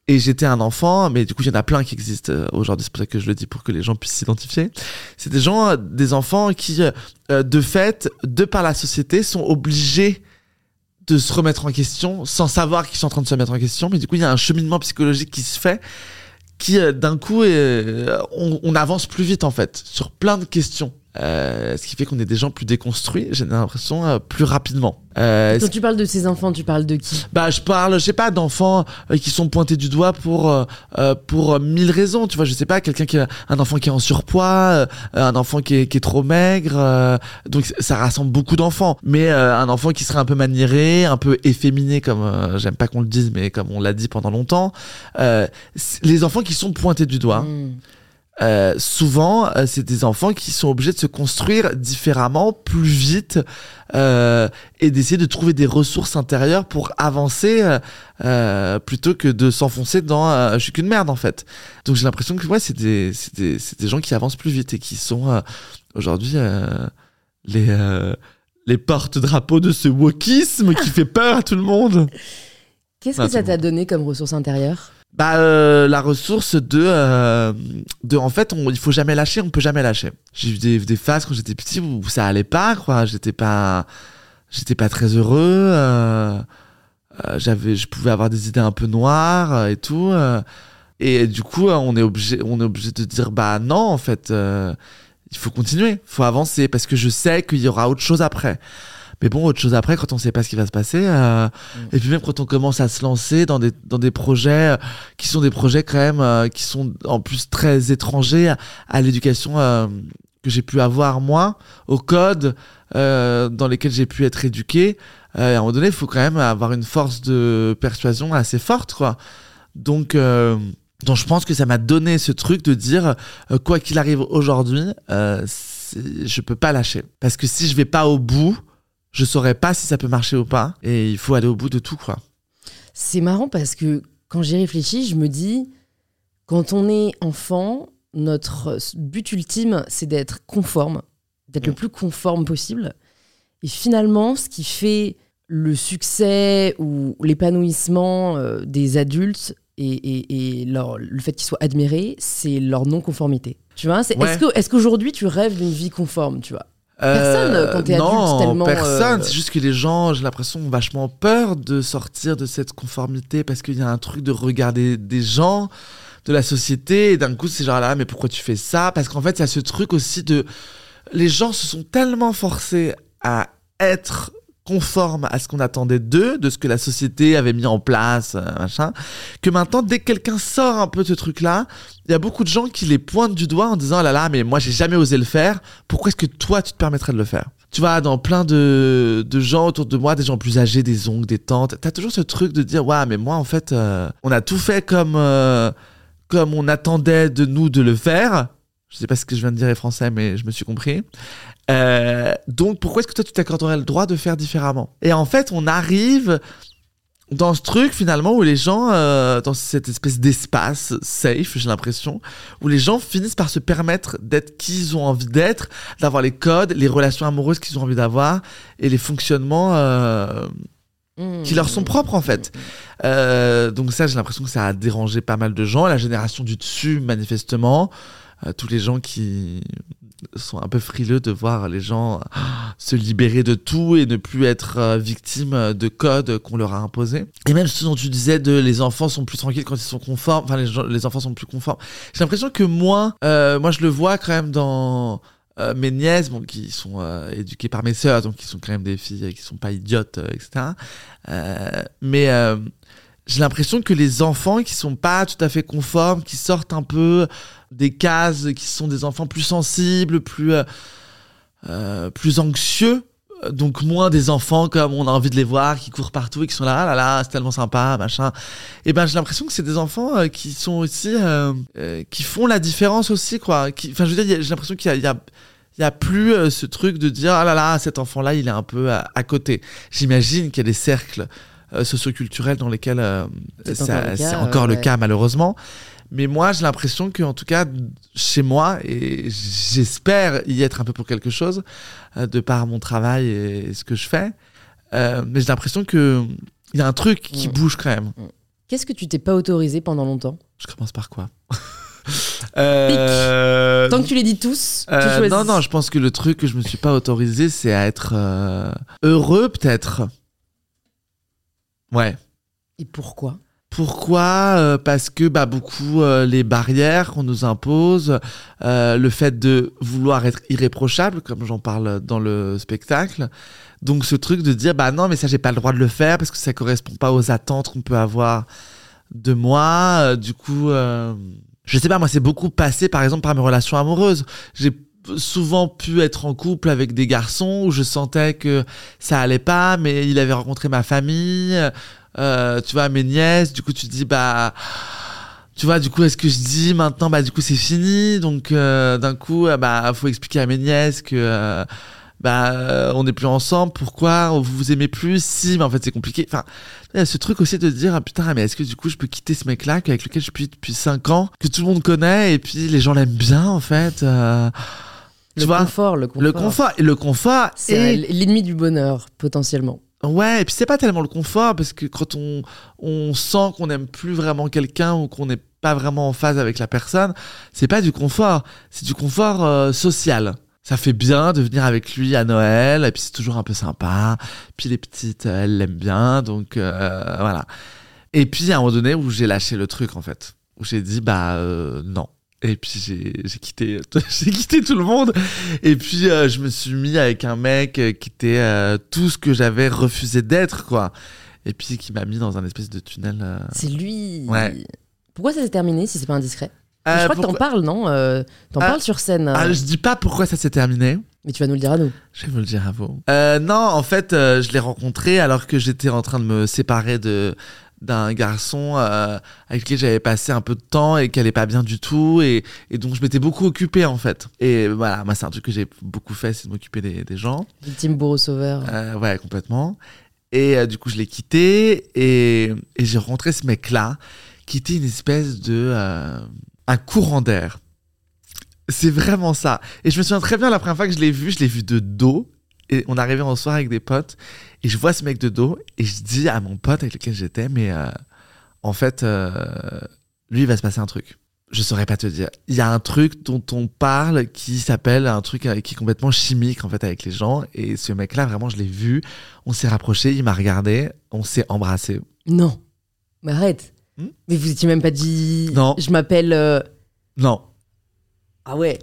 et j'étais un enfant, mais du coup, il y en a plein qui existent euh, aujourd'hui. C'est pour ça que je le dis pour que les gens puissent s'identifier. C'est des gens, euh, des enfants qui, euh, euh, de fait, de par la société, sont obligés de se remettre en question sans savoir qu'ils sont en train de se remettre en question. Mais du coup, il y a un cheminement psychologique qui se fait qui, d'un coup, on avance plus vite, en fait, sur plein de questions. Euh, ce qui fait qu'on est des gens plus déconstruits, j'ai l'impression, euh, plus rapidement. Euh, Quand tu parles de ces enfants, tu parles de qui? Bah, je parle, je sais pas, d'enfants euh, qui sont pointés du doigt pour euh, euh, pour mille raisons. Tu vois, je sais pas, quelqu'un qui a un enfant qui est en surpoids, euh, un enfant qui est, qui est trop maigre. euh, donc ça rassemble beaucoup d'enfants. Mais euh, un enfant qui serait un peu maniéré, un peu efféminé, comme euh, j'aime pas qu'on le dise, mais comme on l'a dit pendant longtemps. Euh, les enfants qui sont pointés du doigt. Hmm. Euh, souvent, euh, c'est des enfants qui sont obligés de se construire différemment, plus vite, euh, et d'essayer de trouver des ressources intérieures pour avancer euh, euh, plutôt que de s'enfoncer dans euh, je suis qu'une merde en fait. Donc j'ai l'impression que ouais, c'est des, c'est des, c'est des gens qui avancent plus vite et qui sont euh, aujourd'hui euh, les, euh, les porte-drapeaux de ce wokisme qui fait peur à tout le monde. Qu'est-ce que ça t'a donné comme ressource intérieure Bah euh, la ressource de euh, de en fait on, il faut jamais lâcher on peut jamais lâcher. J'ai eu des, des phases quand j'étais petit où ça allait pas quoi. J'étais pas j'étais pas très heureux euh, euh, j'avais je pouvais avoir des idées un peu noires euh, et tout euh, et du coup on est obligé on est obligé de dire bah non en fait il faut continuer faut avancer parce que je sais qu'il y aura autre chose après mais bon, autre chose après, quand on sait pas ce qui va se passer, euh, et puis même quand on commence à se lancer dans des, dans des projets euh, qui sont des projets quand même euh, qui sont en plus très étrangers à, à l'éducation euh, que j'ai pu avoir moi, au code euh, dans lesquels j'ai pu être éduqué. À un moment donné, il faut quand même avoir une force de persuasion assez forte, quoi. Donc, donc je pense que ça m'a donné ce truc de dire quoi qu'il arrive aujourd'hui, je peux pas lâcher parce que si je vais pas au bout, je saurais pas si ça peut marcher ou pas. Et il faut aller au bout de tout, quoi. C'est marrant parce que quand j'y réfléchis, je me dis, quand on est enfant, notre but ultime, c'est d'être conforme, d'être le Mm. plus conforme possible. Et finalement, ce qui fait le succès ou l'épanouissement euh, des adultes et, et- et leur- le fait qu'ils soient admirés, c'est leur non-conformité. Tu vois, c'est- Ouais. est-ce que- est-ce qu'aujourd'hui tu rêves d'une vie conforme, tu vois? Personne, Euh, quand t'es adulte, non, tellement, personne. euh, C'est juste que les gens, j'ai l'impression, ont vachement peur de sortir de cette conformité parce qu'il y a un truc de regarder des gens, de la société, et d'un coup, c'est genre là, mais pourquoi tu fais ça? Parce qu'en fait, il y a ce truc aussi de. Les gens se sont tellement forcés à être conformes à ce qu'on attendait d'eux, de ce que la société avait mis en place, euh, machin, que maintenant, dès que quelqu'un sort un peu de ce truc-là, il y a beaucoup de gens qui les pointent du doigt en disant, ah là là, mais moi, j'ai jamais osé le faire pourquoi est-ce que toi tu te permettrais de le faire? Tu vois, dans plein de, de gens autour de moi, des gens plus âgés, des oncles, des tantes, t'as toujours ce truc de dire, ouais, mais moi, en fait, euh, on a tout fait comme, euh, comme on attendait de nous de le faire. Je sais pas ce que je viens de dire est français, mais je me suis compris. Euh, donc, pourquoi est-ce que toi, tu t'accorderais le droit de faire différemment? Et en fait, on arrive dans ce truc, finalement, où les gens, euh, dans cette espèce d'espace safe, j'ai l'impression, où les gens finissent par se permettre d'être qui ils ont envie d'être, d'avoir les codes, les relations amoureuses qu'ils ont envie d'avoir et les fonctionnements euh, qui leur sont propres en fait. Euh, donc ça, j'ai l'impression que ça a dérangé pas mal de gens. La génération du dessus, manifestement, tous les gens qui sont un peu frileux de voir les gens ah, se libérer de tout et ne plus être euh, victimes de codes qu'on leur a imposés. Et même ce dont tu disais de les enfants sont plus tranquilles quand ils sont conformes, enfin les, les enfants sont plus conformes. J'ai l'impression que moi, euh, moi je le vois quand même dans euh, mes nièces, bon, qui sont éduquées par mes sœurs, donc qui sont quand même des filles qui sont pas idiotes, etc. Mais j'ai l'impression que les enfants qui sont pas tout à fait conformes, qui sortent un peu des cases, qui sont des enfants plus sensibles, plus euh, euh, plus anxieux, euh, donc moins des enfants comme on a envie de les voir, qui courent partout et qui sont là, ah là là, c'est tellement sympa, machin. Et ben j'ai l'impression que c'est des enfants qui sont aussi qui font la différence aussi quoi. Enfin je veux dire, j'ai l'impression qu'il y a, il y a plus ce truc de dire ah là là cet enfant là il est un peu à côté. J'imagine qu'il y a des cercles euh, socioculturels dans lesquels euh, C'est encore le cas, c'est encore le cas malheureusement. Mais moi, j'ai l'impression que, en tout cas, chez moi, et j'espère y être un peu pour quelque chose, euh, de par mon travail et, ce que je fais, euh, mais j'ai l'impression que il y a un truc qui Mm. bouge quand même. Qu'est-ce que tu t'es pas autorisé pendant longtemps? Je commence par quoi? Euh, Tant que tu les dis tous, tu euh, choisis. non, non, je pense que le truc que je me suis pas autorisé, c'est à être euh, heureux, peut-être. Ouais. Et pourquoi? Pourquoi? Euh, Parce que bah, beaucoup euh, les barrières qu'on nous impose, euh, le fait de vouloir être irréprochable, comme j'en parle dans le spectacle. Donc ce truc de dire bah non mais ça j'ai pas le droit de le faire parce que ça correspond pas aux attentes qu'on peut avoir de moi. Du coup, je sais pas moi c'est beaucoup passé par exemple par mes relations amoureuses. J'ai souvent pu être en couple avec des garçons où je sentais que ça allait pas, mais il avait rencontré ma famille, euh, tu vois, mes nièces, du coup tu te dis, bah, tu vois, du coup, est-ce que je dis maintenant, bah, du coup c'est fini, donc euh, d'un coup, euh, bah, faut expliquer à mes nièces que, euh, bah, euh, on n'est plus ensemble, pourquoi, vous vous aimez plus, si, mais en fait c'est compliqué. Enfin, il y a ce truc aussi de dire, ah, putain, mais est-ce que du coup je peux quitter ce mec-là, avec lequel je suis depuis 5 ans, que tout le monde connaît, et puis les gens l'aiment bien, en fait. Tu Le vois, confort, le confort. le confort, et le confort, C'est l'ennemi du bonheur, potentiellement. Ouais, et puis c'est pas tellement le confort, parce que quand on, on sent qu'on n'aime plus vraiment quelqu'un ou qu'on n'est pas vraiment en phase avec la personne, c'est pas du confort, c'est du confort euh, social. Ça fait bien de venir avec lui à Noël, et puis c'est toujours un peu sympa. Puis les petites, euh, elles l'aiment bien, donc euh, voilà. Et puis a un moment donné où j'ai lâché le truc, en fait. Où j'ai dit, bah euh, non. Et puis j'ai quitté, j'ai quitté tout le monde. Et puis euh, je me suis mis avec un mec euh, qui était euh, tout ce que j'avais refusé d'être, quoi. Et puis qui m'a mis dans un espèce de tunnel. euh. C'est lui. Ouais. Pourquoi ça s'est terminé si c'est pas indiscret? Euh, Je crois que t'en parles, non Euh, T'en Ah, parles sur scène. euh, Ah, je dis pas pourquoi ça s'est terminé. Mais tu vas nous le dire à nous. Je vais vous le dire à vous. Euh, non, en fait, euh, je l'ai rencontré alors que j'étais en train de me séparer de d'un garçon euh, avec lequel j'avais passé un peu de temps et qui allait pas bien du tout et, et donc je m'étais beaucoup occupé en fait. Et voilà, moi c'est un truc que j'ai beaucoup fait, c'est de m'occuper des, des gens. Victime bourreau sauveur. Euh, ouais, complètement. Et euh, du coup, je l'ai quitté et, et j'ai rencontré ce mec-là qui était une espèce de. un courant d'air. C'est vraiment ça. Et je me souviens très bien la première fois que je l'ai vu, je l'ai vu de dos. Et on arrivait en soirée avec des potes. Et je vois ce mec de dos. Et je dis à mon pote avec lequel j'étais, mais euh, en fait, euh, lui, il va se passer un truc. Je saurais pas te dire. Il y a un truc dont on parle qui s'appelle un truc euh, qui est complètement chimique en fait avec les gens. Et ce mec-là, vraiment, je l'ai vu. On s'est rapproché, il m'a regardé, on s'est embrassé. Non. Mais arrête. Hmm Mais vous étiez même pas dit. Non. Je m'appelle. euh, Non. Ah ouais.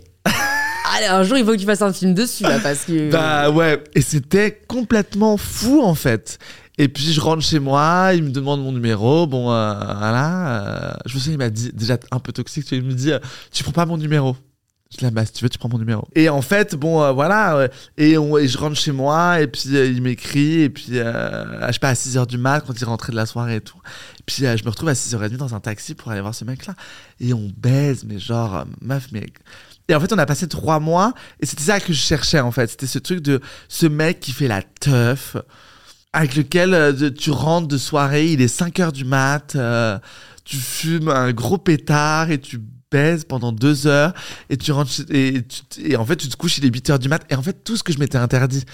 Allez, un jour, il faut que tu fasses un film dessus, là, parce que. Bah ouais, et c'était complètement fou en fait. Et puis je rentre chez moi, il me demande mon numéro, bon euh, voilà. euh, je me souviens, il m'a dit, déjà un peu toxique, tu vois, il me dit, euh, tu prends pas mon numéro. Je dis, bah si tu veux, tu prends mon numéro. Et en fait, bon euh, voilà, et, je rentre chez moi, et puis il m'écrit, et puis je sais pas, à 6h du mat, quand il rentrait de la soirée et tout. Et puis je me retrouve à 6h30 dans un taxi pour aller voir ce mec-là. Et on baise, mais genre, meuf, mais... Et en fait, on a passé trois mois, et c'était ça que je cherchais, en fait. C'était ce truc de ce mec qui fait la teuf, avec lequel euh, tu rentres de soirée, il est 5 heures du mat, euh, tu fumes un gros pétard et tu baises pendant deux heures, et tu rentres, et, en fait, tu te couches, il est 8 heures du mat, et en fait, tout ce que je m'étais interdit,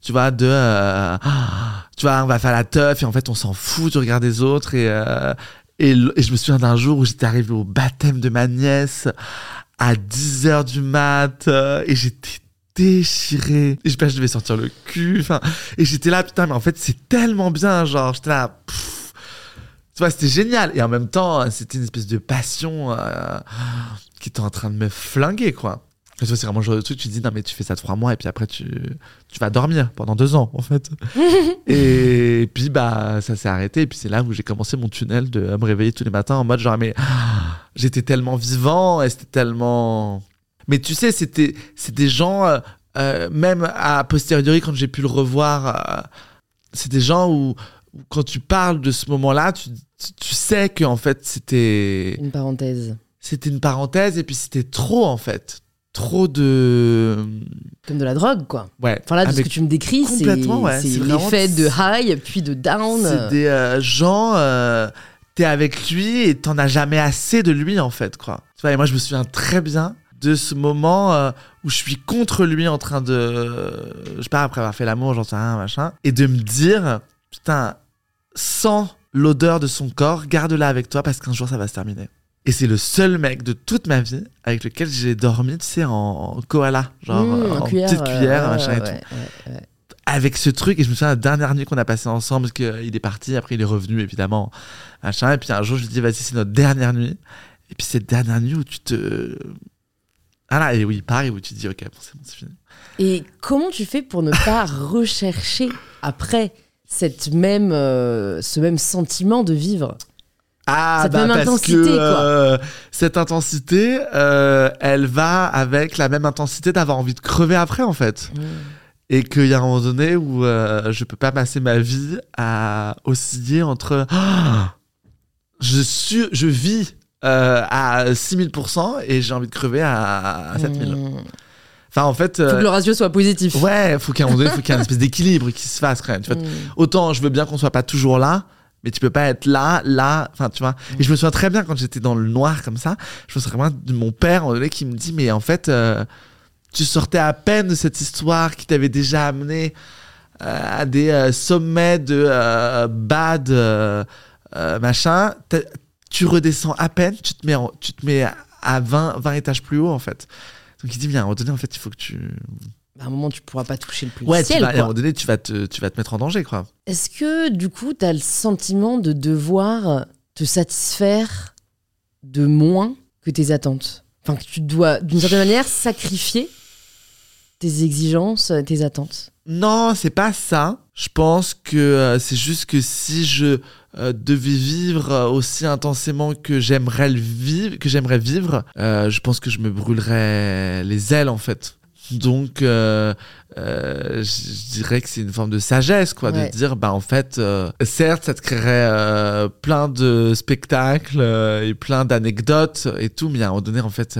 tu vois, de, euh, tu vois, on va faire la teuf, et en fait, on s'en fout du regard des autres, et, et je me souviens d'un jour où j'étais arrivé au baptême de ma nièce, à 10 heures du mat, euh, et j'étais déchiré. Et je pas, je devais sortir le cul. Enfin, et j'étais là, putain, mais en fait, c'est tellement bien. Genre, j'étais là, pff. tu vois, c'était génial. Et en même temps, c'était une espèce de passion euh, qui était en train de me flinguer, quoi. Vois, c'est vraiment le genre de truc, tu te dis, non, mais tu fais ça trois mois et puis après, tu, tu vas dormir pendant deux ans, en fait. et puis, bah, ça s'est arrêté. Et puis, c'est là où j'ai commencé mon tunnel de me réveiller tous les matins en mode, genre, mais j'étais tellement vivant et c'était tellement. Mais tu sais, c'était c'est des gens, euh, euh, même à posteriori, quand j'ai pu le revoir, euh, c'est des gens où, où quand tu parles de ce moment-là, tu, tu, tu sais que en fait, c'était Une parenthèse. c'était une parenthèse et puis c'était trop, en fait. Trop de. Comme de la drogue, quoi. Ouais. Enfin là, de ce que tu me décris, c'est Complètement, ouais. l'effet de high, puis de down. C'est des euh, gens, euh, t'es avec lui et t'en as jamais assez de lui en fait, quoi. Tu vois, et moi je me souviens très bien de ce moment euh, où je suis contre lui en train de, je sais pas, après avoir fait l'amour, j'en sais rien, machin, et de me dire, putain, sans l'odeur de son corps, garde-la avec toi parce qu'un jour ça va se terminer. Et c'est le seul mec de toute ma vie avec lequel j'ai dormi, tu sais, en, en koala, genre Mmh, euh, en en cuillère, petite euh, cuillère, ouais, machin et tout ouais, ouais. avec ce truc, et je me souviens la dernière nuit qu'on a passé ensemble, parce qu'il est parti, après il est revenu, évidemment, machin. Et puis un jour, je lui dis, vas-y, c'est notre dernière nuit. Et puis cette dernière nuit où tu te. Ah là, et oui, pareil, où tu te dis, ok, bon, c'est bon, c'est fini. Et comment tu fais pour ne pas rechercher après cette même, euh, ce même sentiment de vivre? Ah, Cette bah, même parce intensité, que, quoi. euh, cette intensité, euh, elle va avec la même intensité d'avoir envie de crever après, en fait. Et qu'il y a un moment donné où euh, je peux pas passer ma vie à osciller entre. Ah je, suis, je vis euh, à 6000% et j'ai envie de crever à, à 7000. Mmh. Enfin, en fait. Faut que le ratio soit positif. ouais, faut qu'à un moment donné, faut qu'il y ait une espèce d'équilibre qui se fasse quand même. Tu vois. Mmh. Autant je veux bien qu'on soit pas toujours là, mais tu peux pas être là, là, enfin tu vois. Et je me souviens très bien quand j'étais dans le noir comme ça, je me souviens de mon père, donné, qui me dit, mais en fait, euh, tu sortais à peine de cette histoire qui t'avait déjà amené euh, à des euh, sommets de bad, machin. Tu redescends à peine, tu te mets, en- tu te mets à 20, 20 étages plus haut en fait. Donc il dit, mais à un moment donné, en fait, il faut que tu... À un moment, tu pourras pas toucher le plus Ouais, tu ciel. vas- à un moment donné, tu vas te, tu vas te mettre en danger, quoi. Est-ce que du coup, tu as le sentiment de devoir te satisfaire de moins que tes attentes? Enfin, que tu dois, d'une certaine manière, sacrifier tes exigences, tes attentes? Non, c'est pas ça. Je pense que euh, c'est juste que si je euh, devais vivre euh, aussi intensément que j'aimerais vivre, que j'aimerais vivre, je pense que je me brûlerais les ailes en fait. Donc, euh, euh, je dirais que c'est une forme de sagesse, quoi, Ouais. de dire, bah en fait, euh, certes, ça te créerait plein de spectacles et plein d'anecdotes et tout, mais à un moment donné, en fait,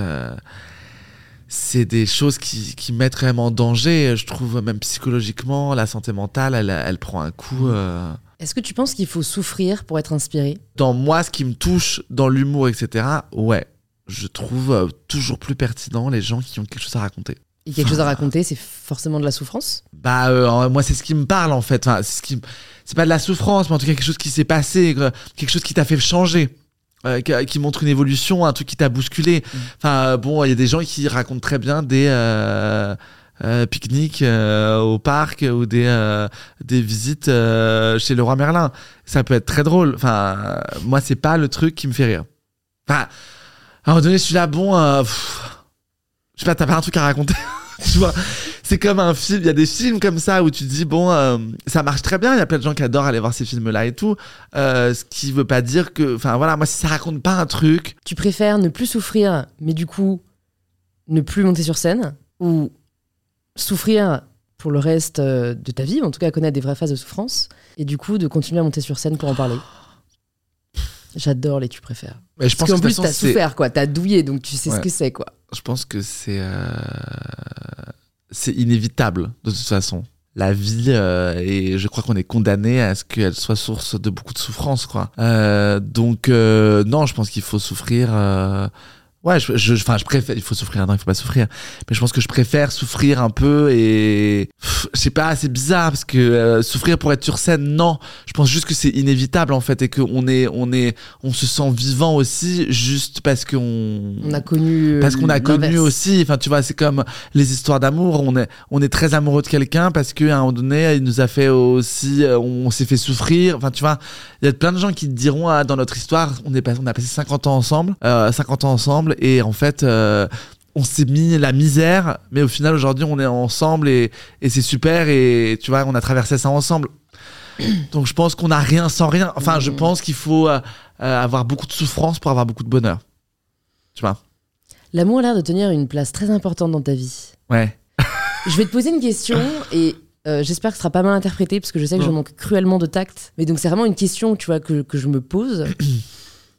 c'est des choses qui, qui mettent quand même en danger. Je trouve même psychologiquement, la santé mentale, elle, elle prend un coup. euh. Est-ce que tu penses qu'il faut souffrir pour être inspiré? Dans moi, ce qui me touche dans l'humour, etc., ouais, je trouve euh, toujours plus pertinent les gens qui ont quelque chose à raconter. Et quelque chose à raconter, c'est forcément de la souffrance Bah, euh, moi, c'est ce qui me parle en fait. Enfin, c'est ce qui, c'est pas de la souffrance, mais en tout cas quelque chose qui s'est passé, euh, quelque chose qui t'a fait changer. euh, qui, montre une évolution, un truc qui t'a bousculé. Enfin, euh, bon, il y a des gens qui racontent très bien des euh, euh, pique-niques au parc ou des, euh, des visites chez le roi Merlin. Ça peut être très drôle. Enfin, moi, c'est pas le truc qui me fait rire. Enfin, à un moment donné, je suis là, bon, euh, pff, je sais pas, t'as pas un truc à raconter tu vois c'est comme un film il y a des films comme ça où tu te dis bon euh, ça marche très bien il y a plein de gens qui adorent aller voir ces films là et tout Euh, ce qui veut pas dire que enfin voilà moi si ça raconte pas un truc Tu préfères ne plus souffrir, mais du coup, ne plus monter sur scène Ou souffrir pour le reste euh, de ta vie, en tout cas connaître des vraies phases de souffrance, et du coup de continuer à monter sur scène pour en parler? J'adore les tu préfères. mais je Parce pense qu'en que plus, t'as souffert, quoi. T'as douillé, donc tu sais ce que c'est, quoi. Je pense que c'est euh, c'est inévitable de toute façon. La vie euh, et je crois qu'on est condamné à ce qu'elle soit source de beaucoup de souffrance quoi. Euh, donc non je pense qu'il faut souffrir ouais je je enfin je préfère il faut souffrir non il faut pas souffrir. Mais je pense que je préfère souffrir un peu et Pff, je sais pas c'est bizarre parce que euh, souffrir pour être sur scène non. Je pense juste que c'est inévitable en fait et qu'on est on est on se sent vivant aussi juste parce qu'on On a connu. euh, parce qu'on a connu aussi. Enfin tu vois c'est comme les histoires d'amour. On est on est très amoureux de quelqu'un parce qu'à un moment donné il nous a fait aussi euh, on s'est fait souffrir. Enfin tu vois il y a plein de gens qui te diront ah, dans notre histoire on est on a passé 50 ans ensemble euh, 50 ans ensemble et en fait euh, on s'est mis la misère mais au final aujourd'hui on est ensemble et, et c'est super et tu vois on a traversé ça ensemble donc je pense qu'on a rien sans rien enfin je Mhm. pense qu'il faut euh, euh, avoir beaucoup de souffrance pour avoir beaucoup de bonheur tu vois? L'amour a l'air de tenir une place très importante dans ta vie. ouais Je vais te poser une question et euh, j'espère que ce sera pas mal interprété parce que je sais que je manque cruellement de tact. Mais donc c'est vraiment une question, tu vois, que, que je me pose.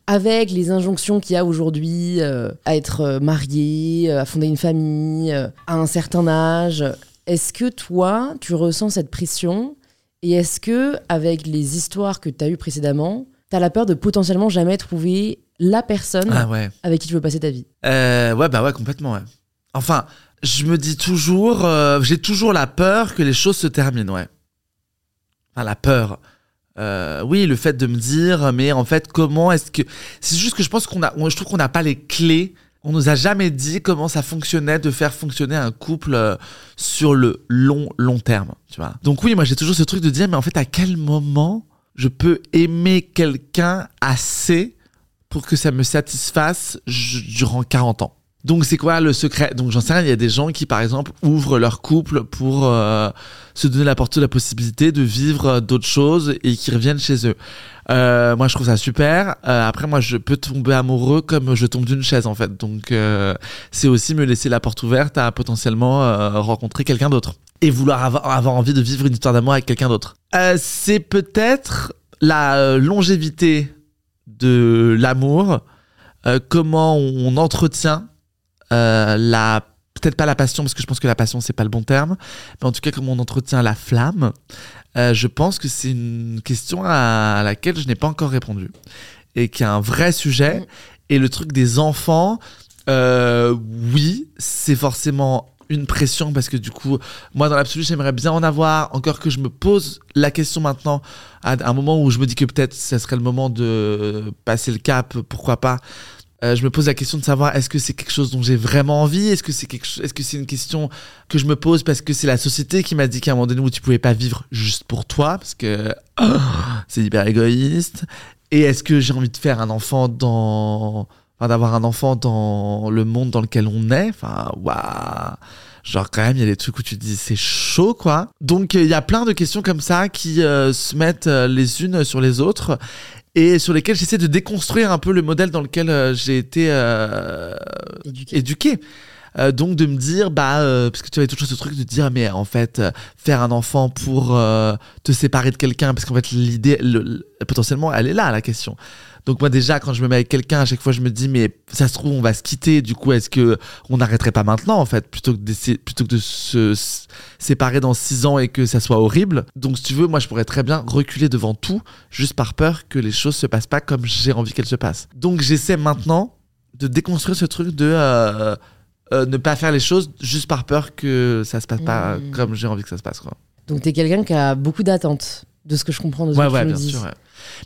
Avec les injonctions qu'il y a aujourd'hui euh, à être euh, marié, euh, à fonder une famille, à un certain âge, est-ce que toi, tu ressens cette pression? Et est-ce que, avec les histoires que tu as eues précédemment, tu as la peur de potentiellement jamais trouver la personne ah ouais avec qui tu veux passer ta vie? Euh, ouais, bah ouais, complètement, ouais. Enfin, je me dis toujours, euh, j'ai toujours la peur que les choses se terminent, ouais. Enfin, la peur. Euh, oui, le fait de me dire, mais en fait, comment est-ce que. C'est juste que je pense qu'on a. Je trouve qu'on n'a pas les clés on nous a jamais dit comment ça fonctionnait de faire fonctionner un couple euh, sur le long, long terme, tu vois. Donc oui, moi j'ai toujours ce truc de dire, mais en fait, à quel moment je peux aimer quelqu'un assez pour que ça me satisfasse durant 40 ans? Donc c'est quoi le secret? Donc j'en sais rien, il y a des gens qui par exemple ouvrent leur couple pour euh, se donner la porte la possibilité de vivre euh, d'autres choses et qui reviennent chez eux. Euh, moi je trouve ça super. Après moi je peux tomber amoureux comme je tombe d'une chaise en fait. Donc c'est aussi me laisser la porte ouverte à potentiellement rencontrer quelqu'un d'autre et vouloir avoir, envie de vivre une histoire d'amour avec quelqu'un d'autre. C'est peut-être la longévité de l'amour, comment on entretient la peut-être pas la passion parce que je pense que la passion c'est pas le bon terme mais en tout cas comment on entretient la flamme euh, je pense que c'est une question à laquelle je n'ai pas encore répondu. Et qui est un vrai sujet. Mm. et le truc des enfants euh, oui c'est forcément une pression parce que du coup moi dans l'absolu j'aimerais bien en avoir. Encore que je me pose la question maintenant à un moment où je me dis que peut-être ça serait le moment de passer le cap pourquoi pas euh, je me pose la question de savoir est-ce que c'est quelque chose dont j'ai vraiment envie? Est-ce que c'est quelque est-ce que c'est une question que je me pose parce que c'est la société qui m'a dit qu'à un moment donné où tu pouvais pas vivre juste pour toi parce que c'est hyper égoïste. Et est-ce que j'ai envie de faire un enfant dans, enfin, d'avoir un enfant dans le monde dans lequel on est? Enfin, waouh Genre quand même, il y a des trucs où tu te dis c'est chaud quoi. Donc il y a plein de questions comme ça qui euh, se mettent euh, les unes sur les autres et sur lesquelles j'essaie de déconstruire un peu le modèle dans lequel euh, j'ai été euh, Éduqué. éduqué. Euh, donc de me dire bah euh, parce que tu avais toujours ce truc de dire mais en fait euh, faire un enfant pour euh, te séparer de quelqu'un parce qu'en fait l'idée le- le- potentiellement elle est là la question donc moi déjà quand je me mets avec quelqu'un à chaque fois je me dis mais ça se trouve on va se quitter du coup est-ce que on n'arrêterait pas maintenant en fait plutôt que d'essayer plutôt que de se séparer dans six ans et que ça soit horrible? Donc si tu veux moi je pourrais très bien reculer devant tout juste par peur que les choses se passent pas comme j'ai envie qu'elles se passent donc j'essaie maintenant de déconstruire ce truc de euh, euh, ne pas faire les choses juste par peur que ça se passe pas Mmh. comme j'ai envie que ça se passe quoi. Donc t'es quelqu'un qui a beaucoup d'attentes, de ce que je comprends de ce Ouais que ouais tu me dis. sûr. ouais.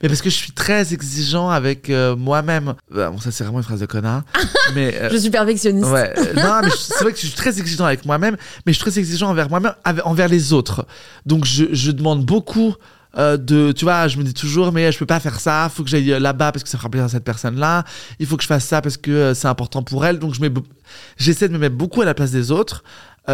Mais parce que je suis très exigeant avec euh, moi-même. Bah, bon ça c'est vraiment une phrase de connard. mais euh, Je suis perfectionniste. Ouais, euh, non, mais c'est vrai que je suis très exigeant avec moi-même, mais je suis très exigeant envers moi-même, envers les autres. Donc je, je demande beaucoup euh, de, tu vois, je me dis toujours, mais je peux pas faire ça, faut que j'aille là-bas parce que ça fera plaisir à cette personne-là, il faut que je fasse ça parce que c'est important pour elle. Donc je j'essaie de me mettre beaucoup à la place des autres.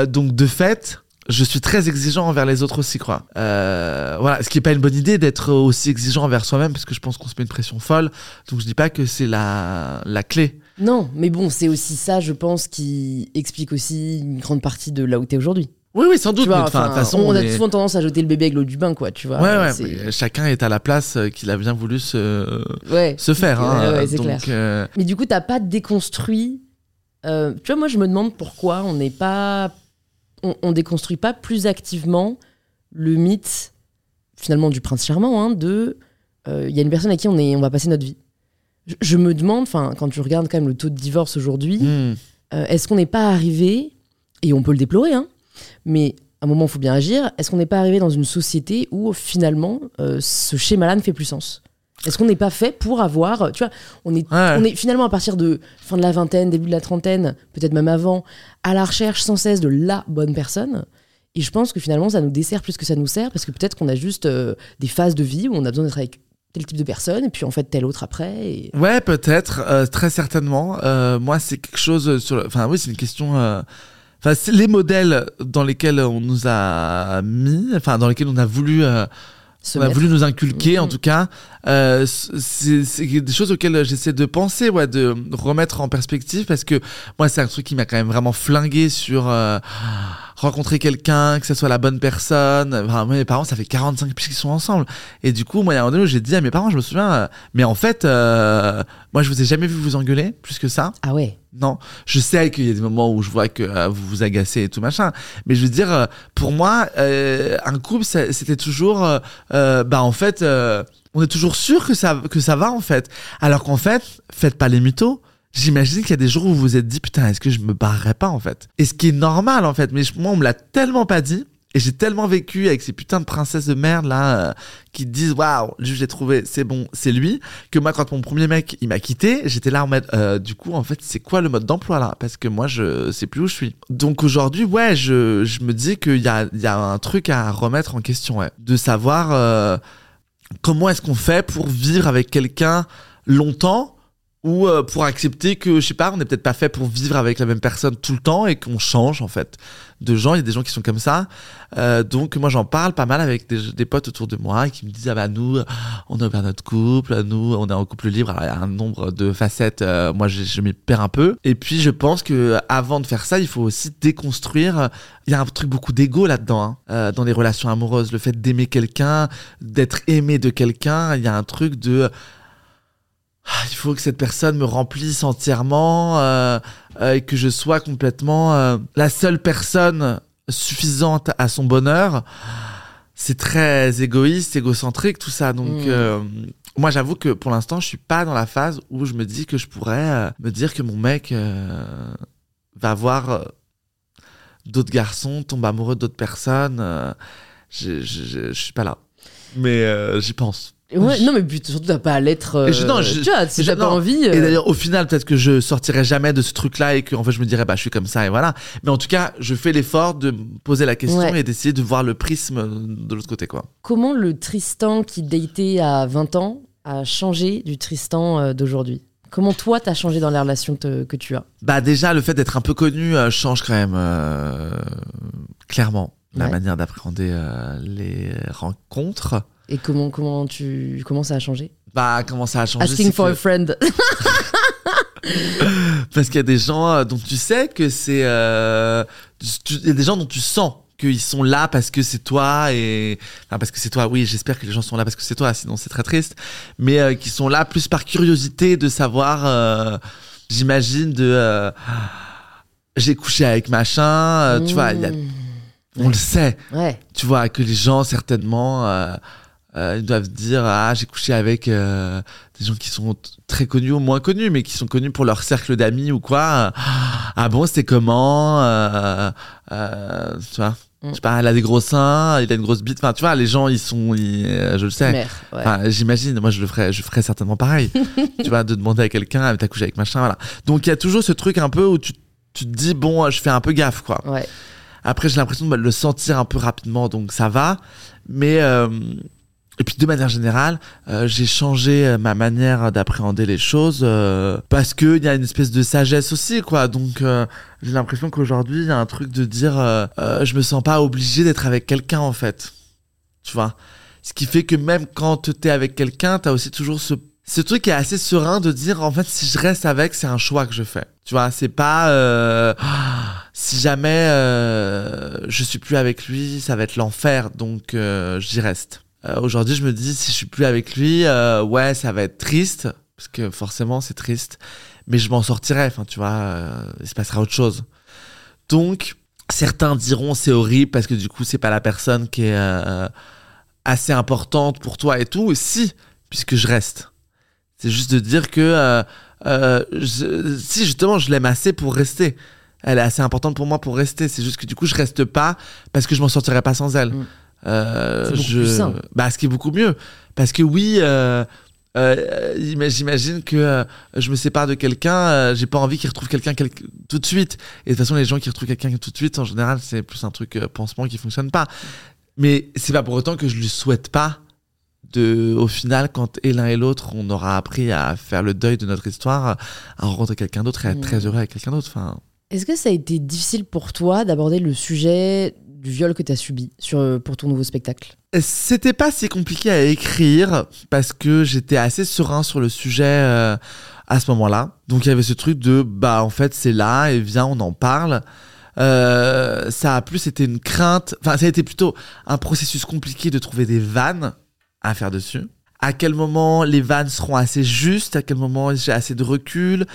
Donc de fait, je suis très exigeant envers les autres aussi, quoi. Euh, voilà, ce qui est pas une bonne idée d'être aussi exigeant envers soi-même parce que je pense qu'on se met une pression folle. Donc je dis pas que c'est la, la clé. Non, mais bon, c'est aussi ça, je pense, qui explique aussi une grande partie de là où t'es aujourd'hui. Oui, oui, sans doute. Vois, mais enfin, de façon, on, on a souvent tendance à jeter le bébé avec l'eau du bain, quoi, tu vois. Ouais, ouais, chacun est à la place euh, qu'il a bien voulu se, ouais. se faire. Hein. ouais, c'est Donc, clair. euh, Mais du coup, t'as pas déconstruit. euh, tu vois, moi, je me demande pourquoi on n'est pas. On, on déconstruit pas plus activement le mythe, finalement, du prince charmant, hein, de. euh, Il y a une personne à qui on, est, on va passer notre vie. Je, je me demande, enfin, quand tu regardes quand même le taux de divorce aujourd'hui, hmm. euh, est-ce qu'on n'est pas arrivé, et on peut le déplorer, hein, mais à un moment, il faut bien agir, est-ce qu'on n'est pas arrivé dans une société où finalement, euh, ce schéma-là ne fait plus sens? Est-ce qu'on n'est pas fait pour avoir, tu vois, on est, Ouais. on est finalement à partir de fin de la vingtaine, début de la trentaine, peut-être même avant, à la recherche sans cesse de la bonne personne. Et je pense que finalement, ça nous dessert plus que ça nous sert, parce que peut-être qu'on a juste euh, des phases de vie où on a besoin d'être avec tel type de personne, et puis en fait tel autre après. Et... Ouais, peut-être, euh, très certainement. Euh, moi, c'est quelque chose sur. le- Enfin, oui, c'est une question. Enfin, c'est les modèles dans lesquels on nous a mis, enfin, dans lesquels on a voulu. Euh, on a voulu nous inculquer, en Mhm. tout cas. Euh, c'est c'est des choses auxquelles j'essaie de penser, ouais, de remettre en perspective, parce que moi, c'est un truc qui m'a quand même vraiment flingué sur euh, rencontrer quelqu'un, que ce soit la bonne personne. Enfin, moi, mes parents, ça fait 45 piges qu'ils sont ensemble. Et du coup, moi, il y a un moment j'ai dit à mes parents, je me souviens, euh, mais en fait, euh, moi, je vous ai jamais vu vous engueuler, plus que ça. Ah ouais. Non, je sais qu'il y a des moments où je vois que euh, vous vous agacez et tout machin, mais je veux dire, euh, pour moi, euh, un couple, c'était toujours, bah en fait, euh, on est toujours sûr que ça, que ça va en fait, alors qu'en fait, faites pas les mythos. J'imagine qu'il y a des jours où vous vous êtes dit putain, est-ce que je me barrerais pas en fait? Et ce qui est normal en fait, mais moi on me l'a tellement pas dit Et j'ai tellement vécu avec ces putains de princesses de merde là euh, qui disent waouh, je l'ai trouvé, c'est bon, c'est lui. Que moi quand mon premier mec il m'a quitté, j'étais là en mode euh, du coup en fait c'est quoi le mode d'emploi là? Parce que moi je sais plus où je suis. Donc aujourd'hui ouais je, je me dis qu'il y a, y a un truc à remettre en question, ouais. de savoir euh, comment est-ce qu'on fait pour vivre avec quelqu'un longtemps ou euh, pour accepter que je sais pas on n'est peut-être pas fait pour vivre avec la même personne tout le temps et qu'on change en fait de gens. Il y a des gens qui sont comme ça. Euh, donc moi j'en parle pas mal avec des, potes autour de moi qui me disent ah bah nous on a ouvert notre couple nous on est en couple libre. Alors, il y a un nombre de facettes euh, moi je, je m'y perds un peu. Et puis je pense que avant de faire ça il faut aussi déconstruire il y a un truc beaucoup d'ego là-dedans hein, euh, dans les relations amoureuses le fait d'aimer quelqu'un d'être aimé de quelqu'un il y a un truc de il faut que cette personne me remplisse entièrement euh, euh, et que je sois complètement euh, la seule personne suffisante à son bonheur. C'est très égoïste, égocentrique, tout ça. Donc, Mm. euh, moi, j'avoue que pour l'instant, je suis pas dans la phase où je me dis que je pourrais euh, me dire que mon mec euh, va voir euh, d'autres garçons, tombe amoureux d'autres personnes. euh, je, je, je, je suis pas là. Mais euh, j'y pense. Ouais, non, mais puis surtout, t'as pas à l'être. euh, je- non, je- tu vois, si t'as pas envie. Et euh, d'ailleurs, au final, peut-être que je sortirai jamais de ce truc-là et que, en fait, je me dirais, bah, je suis comme ça et voilà. Mais en tout cas, je fais l'effort de me poser la question Ouais. et d'essayer de voir le prisme de l'autre côté, quoi. Comment le Tristan qui datait à 20 ans a changé du Tristan euh, d'aujourd'hui? Comment toi, t'as changé dans les relations que, que tu as? Bah, déjà, le fait d'être un peu connu euh, change quand même, euh, clairement, la Ouais. manière d'appréhender euh, les rencontres. Et comment, comment, tu, comment ça a changé? Bah, comment ça a changé Asking for que- a friend. Parce qu'il y a des gens euh, dont tu sais que c'est. euh, Il y a des gens dont tu sens qu'ils sont là parce que c'est toi et. Enfin, parce que c'est toi, oui, j'espère que les gens sont là parce que c'est toi, sinon c'est très triste. Mais euh, qui sont là plus par curiosité de savoir. euh, J'imagine de. euh, J'ai couché avec machin, euh, tu vois, il y a- Mmh. on le sait, Ouais. tu vois, que les gens certainement. Euh, ils doivent dire ah j'ai couché avec euh, des gens qui sont très connus ou moins connus mais qui sont connus pour leur cercle d'amis ou quoi ah bon c'était comment euh, tu vois? Mm. je sais pas elle a des gros seins il a une grosse bite enfin tu vois les gens ils sont ils, je le sais Mère. Ouais. Enfin, j'imagine, moi je le ferais, je ferais certainement pareil. tu vois, de demander à quelqu'un, ah, t'as couché avec machin, voilà. Donc il y a toujours ce truc un peu où tu, tu te dis, bon, je fais un peu gaffe, quoi. ouais. Après, j'ai l'impression de le sentir un peu rapidement, donc ça va. Mais et puis de manière générale, euh, j'ai changé euh, ma manière d'appréhender les choses euh, parce que il y a une espèce de sagesse aussi, quoi. Donc euh, j'ai l'impression qu'aujourd'hui, il y a un truc de dire, euh, euh, je me sens pas obligé d'être avec quelqu'un en fait. Tu vois? Ce qui fait que même quand t'es avec quelqu'un, t'as aussi toujours ce ce truc qui est assez serein de dire en fait si je reste avec c'est un choix que je fais tu vois? C'est pas euh, si jamais euh, je suis plus avec lui ça va être l'enfer donc euh, j'y reste Euh, aujourd'hui je me dis si je suis plus avec lui euh, ouais ça va être triste parce que forcément c'est triste mais je m'en sortirai enfin tu vois euh, il se passera autre chose donc certains diront c'est horrible parce que du coup c'est pas la personne qui est euh, assez importante pour toi et tout si puisque je reste c'est juste de dire que euh, euh, je- si justement je l'aime assez pour rester. Elle est assez importante pour moi pour rester. C'est juste que du coup je reste pas parce que je m'en sortirai pas sans elle. Mm. Euh, C'est beaucoup je... plus sain. Bah ce qui est beaucoup mieux. Parce que oui, euh, euh, ima- j'imagine que je me sépare de quelqu'un, j'ai pas envie qu'il retrouve quelqu'un quel- tout de suite. Et de toute façon les gens qui retrouvent quelqu'un tout de suite en général c'est plus un truc pansement qui fonctionne pas. Mais c'est pas pour autant que je lui souhaite pas de, au final, quand et l'un et l'autre, on aura appris à faire le deuil de notre histoire, à rencontrer quelqu'un d'autre et à être Mm. très heureux avec quelqu'un d'autre. Enfin, Est-ce que ça a été difficile pour toi d'aborder le sujet du viol que tu as subi sur, pour ton nouveau spectacle c'était pas si compliqué à écrire parce que j'étais assez serein sur le sujet euh, à ce moment-là. Donc il y avait ce truc de bah en fait c'est là et viens on en parle. Euh, ça a plus été une crainte, enfin ça a été plutôt un processus compliqué de trouver des vannes à faire dessus. À quel moment les vannes seront assez justes, à quel moment j'ai assez de recul,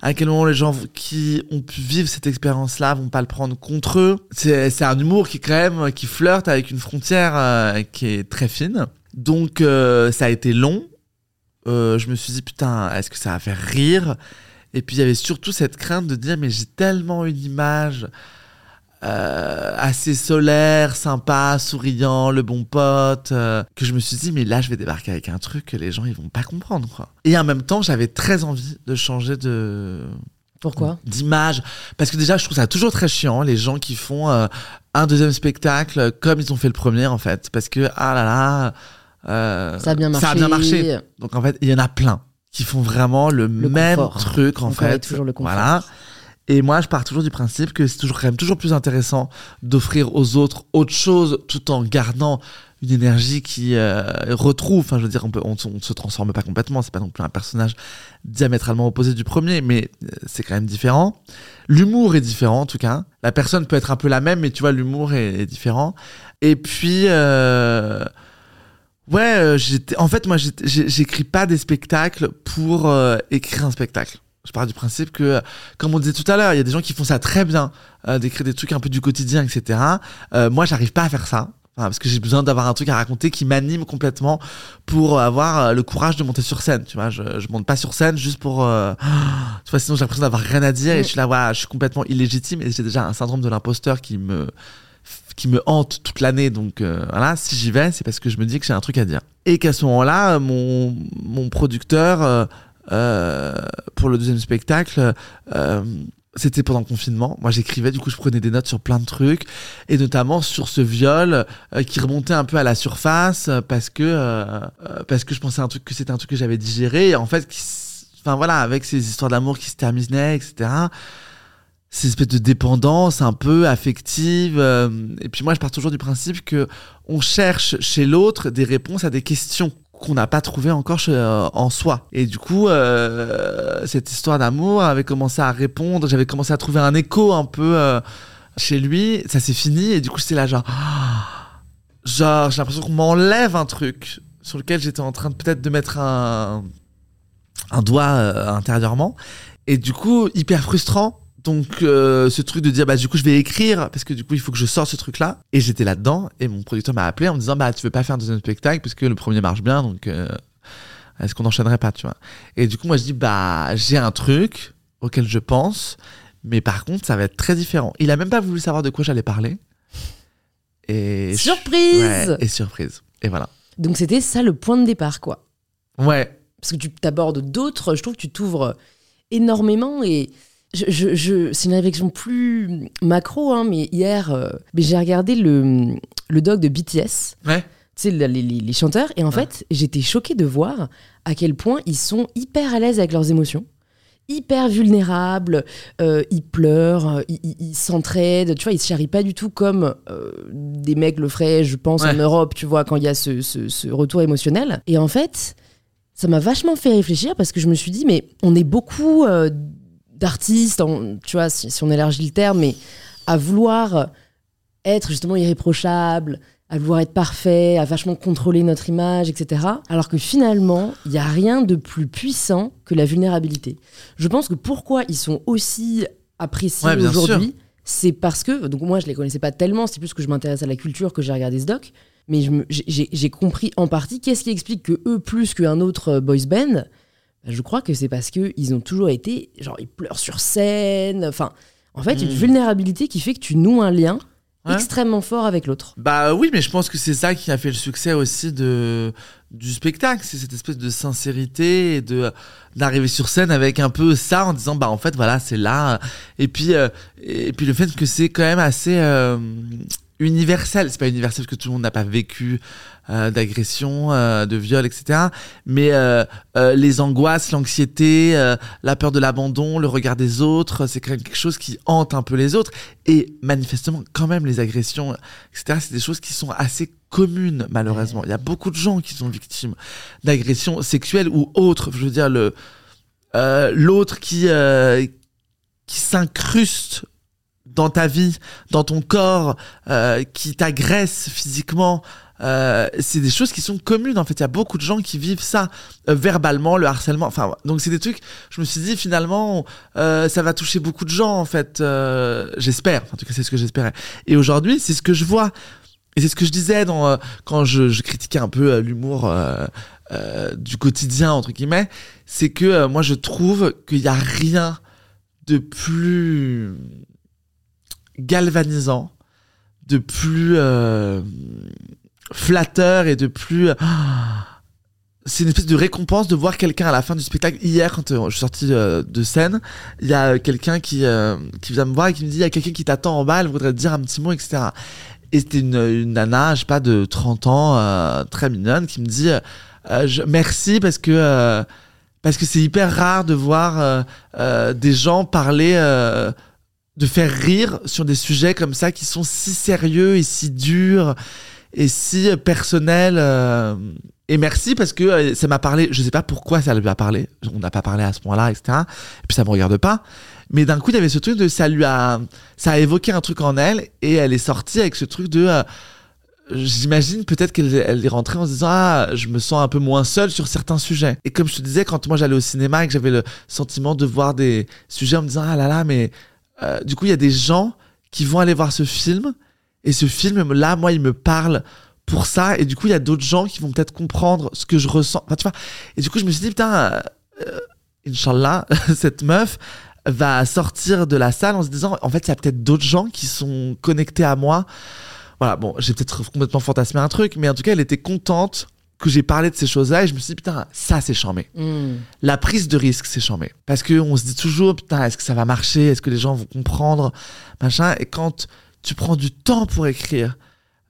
à quel moment les gens qui ont pu vivre cette expérience-là vont pas le prendre contre eux? C'est un humour qui quand même qui flirte avec une frontière euh, qui est très fine. Donc euh, ça a été long. Euh, je me suis dit putain, est-ce que ça va faire rire? Et puis il y avait surtout cette crainte de dire mais j'ai tellement une image euh, assez solaire, sympa, souriant, le bon pote, euh, que je me suis dit, mais là, je vais débarquer avec un truc que les gens, ils vont pas comprendre, quoi. Et en même temps, j'avais très envie de changer de Pourquoi? d'image parce que déjà je trouve ça toujours très chiant les gens qui font euh, un deuxième spectacle comme ils ont fait le premier en fait parce que ah là là euh, Ça a bien marché. ça a bien marché donc en fait il y en a plein qui font vraiment le, même confort. truc en Encore fait toujours le confort. voilà et moi je pars toujours du principe que c'est toujours quand même toujours plus intéressant d'offrir aux autres autre chose tout en gardant une énergie qui euh, retrouve. Enfin je veux dire on peut on, se transforme pas complètement c'est pas non plus un personnage diamétralement opposé du premier mais euh, c'est quand même différent. L'humour est différent en tout cas. La personne peut être un peu la même mais tu vois l'humour est, différent. Et puis euh, ouais euh, j'étais en fait moi j'écris pas des spectacles pour euh, écrire un spectacle je pars du principe que, comme on disait tout à l'heure, il y a des gens qui font ça très bien, euh, d'écrire des trucs un peu du quotidien, etc. Euh, moi, j'arrive pas à faire ça. Parce que j'ai besoin d'avoir un truc à raconter qui m'anime complètement pour avoir euh, le courage de monter sur scène. Tu vois, je, je monte pas sur scène juste pour. tu vois, sinon j'ai l'impression d'avoir rien à dire et je suis là, je suis complètement illégitime et j'ai déjà un syndrome de l'imposteur qui me qui me hante toute l'année. Donc voilà, si j'y vais, c'est parce que je me dis que j'ai un truc à dire. Et qu'à ce moment-là, mon, mon producteur, euh, pour le deuxième spectacle, euh, c'était pendant le confinement. Moi, j'écrivais, du coup, je prenais des notes sur plein de trucs, et notamment sur ce viol euh, qui remontait un peu à la surface euh, parce que euh, parce que je pensais un truc que c'était un truc que j'avais digéré, et en fait, qui enfin voilà, avec ces histoires d'amour qui se terminaient, etc. Ces espèces de dépendance un peu affective. et puis moi, je pars toujours du principe que on cherche chez l'autre des réponses à des questions qu'on n'a pas trouvées encore euh, en soi. Et du coup, euh, cette histoire d'amour avait commencé à répondre. J'avais commencé à trouver un écho un peu euh, chez lui. Ça s'est fini et du coup, c'était là genre, genre, j'ai l'impression qu'on m'enlève un truc sur lequel j'étais en train peut-être de mettre un un doigt intérieurement. Et du coup, hyper frustrant. Donc, euh, ce truc de dire, bah, du coup, je vais écrire, parce que du coup, il faut que je sorte ce truc-là. Et j'étais là-dedans, et mon producteur m'a appelé en me disant, bah, tu veux pas faire un deuxième spectacle, parce que le premier marche bien, donc, euh, est-ce qu'on n'enchaînerait pas, tu vois? Et du coup, moi, je dis, bah, j'ai un truc auquel je pense, mais par contre, ça va être très différent. Il a même pas voulu savoir de quoi j'allais parler. Et je- Surprise Ouais, et surprise. Et voilà. Donc c'était ça le point de départ, quoi. Ouais. Parce que tu t'abordes d'autres, je trouve que tu t'ouvres énormément et je, je- je- c'est une réflexion plus macro, hein, mais hier, euh, mais j'ai regardé le, le doc de BTS, Ouais. tu sais, les, les- les chanteurs, et en fait, j'étais choquée de voir à quel point ils sont hyper à l'aise avec leurs émotions. Hyper vulnérables, euh, ils pleurent, euh, ils, s'entraident, tu vois, ils se charrient pas du tout comme euh, des mecs le feraient, je pense, en. Europe, tu vois, quand il y a ce, ce- ce retour émotionnel. Et en fait, ça m'a vachement fait réfléchir parce que je me suis dit, mais on est beaucoup euh, d'artistes, en- tu vois, si, si on élargit le terme, mais à vouloir être justement irréprochable, à vouloir être parfait, à vachement contrôler notre image, etc. Alors que finalement, il n'y a rien de plus puissant que la vulnérabilité. Je pense que pourquoi ils sont aussi appréciés Ouais, aujourd'hui, c'est parce que, donc moi je les connaissais pas tellement, c'est plus que je m'intéresse à la culture que j'ai regardé ce doc, mais j'ai compris en partie qu'est-ce qui explique que eux plus qu'un autre euh, boys band. Je crois que c'est parce que ils ont toujours été, genre ils pleurent sur scène, enfin, en fait, une Mm. vulnérabilité qui fait que tu noues un lien Ouais. extrêmement fort avec l'autre. Bah oui, mais je pense que c'est ça qui a fait le succès aussi de du spectacle, c'est cette espèce de sincérité et de d'arriver sur scène avec un peu ça en disant bah en fait voilà c'est là et puis euh, et puis le fait que c'est quand même assez euh, universel, c'est pas universel parce que tout le monde n'a pas vécu euh, d'agression, euh, de viol, etc. Mais euh, euh, les angoisses, l'anxiété, euh, la peur de l'abandon, le regard des autres, c'est quelque chose qui hante un peu les autres. Et manifestement, quand même, les agressions, etc., c'est des choses qui sont assez communes, malheureusement. Il y a beaucoup de gens qui sont victimes d'agressions sexuelles ou autres. Je veux dire, le l'autre qui, qui s'incruste dans ta vie, dans ton corps, qui t'agresse physiquement. Euh, c'est des choses qui sont communes en fait. Il y a beaucoup de gens qui vivent ça euh, verbalement, le harcèlement. Enfin, donc c'est des trucs. Je me suis dit finalement, euh, ça va toucher beaucoup de gens en fait. Euh, j'espère. En tout cas, c'est ce que j'espérais. Et aujourd'hui, c'est ce que je vois. Et c'est ce que je disais dans, euh, quand je, je critiquais un peu l'humour du quotidien entre guillemets, c'est que moi je trouve qu'il n'y a rien de plus galvanisant, de plus flatteur et de plus. c'est une espèce de récompense de voir quelqu'un à la fin du spectacle. Hier, quand euh, je suis sorti euh, de scène, il y a quelqu'un qui, euh, qui vient me voir et qui me dit il y a quelqu'un qui t'attend en bas, elle voudrait te dire un petit mot, etc. Et c'était une, une nana, je sais pas, de 30 ans, euh, très mignonne, qui me dit euh, je- merci parce que. euh, parce que c'est hyper rare de voir euh, euh, des gens parler, euh, de faire rire sur des sujets comme ça qui sont si sérieux et si durs et si euh, personnels. euh, et merci parce que euh, ça m'a parlé, je sais pas pourquoi ça lui a parlé, on n'a pas parlé à ce point-là, etc. Et puis ça me regarde pas. Mais d'un coup, il y avait ce truc de ça lui a, ça a évoqué un truc en elle et elle est sortie avec ce truc de, j'imagine peut-être qu'elle elle est rentrée en se disant ah je me sens un peu moins seule sur certains sujets. Et comme je te disais, quand moi j'allais au cinéma et que j'avais le sentiment de voir des sujets en me disant ah là là mais du coup il y a des gens qui vont aller voir ce film et ce film là moi il me parle pour ça. Et du coup il y a d'autres gens qui vont peut-être comprendre ce que je ressens. Enfin, tu vois et du coup je me suis dit putain euh, euh, Inch'Allah cette meuf va sortir de la salle en se disant en fait il y a peut-être d'autres gens qui sont connectés à moi. Voilà bon j'ai peut-être complètement fantasmé un truc mais en tout cas elle était contente que j'ai parlé de ces choses-là. Et je me suis dit putain ça c'est charmé Hmm. la prise de risque, c'est chambé. Parce que on se dit toujours, putain, est-ce que ça va marcher? Est-ce que les gens vont comprendre? Machin. Et quand tu prends du temps pour écrire,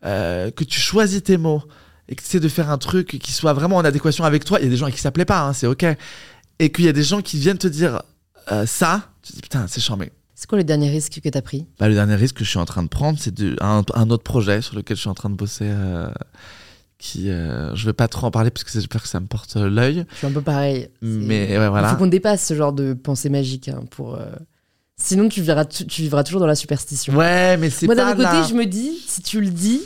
euh, que tu choisis tes mots et que tu essaies de faire un truc qui soit vraiment en adéquation avec toi, il y a des gens à qui ça plaît pas, hein, c'est ok. Et qu'il y a des gens qui viennent te dire euh, ça, tu te dis, putain, c'est chambé. C'est quoi le dernier risque que t'as pris? Bah, le dernier risque que je suis en train de prendre, c'est un, un autre projet sur lequel je suis en train de bosser. euh, qui, euh, je vais pas trop en parler parce que j'ai peur que ça me porte l'œil. Je suis un peu pareil. Mais ouais, voilà. Il faut qu'on dépasse ce genre de pensée magique hein, pour. Sinon, tu, verras tu, tu vivras toujours dans la superstition. Ouais, mais c'est Moi, pas d'un autre côté, la- je me dis, si tu le dis,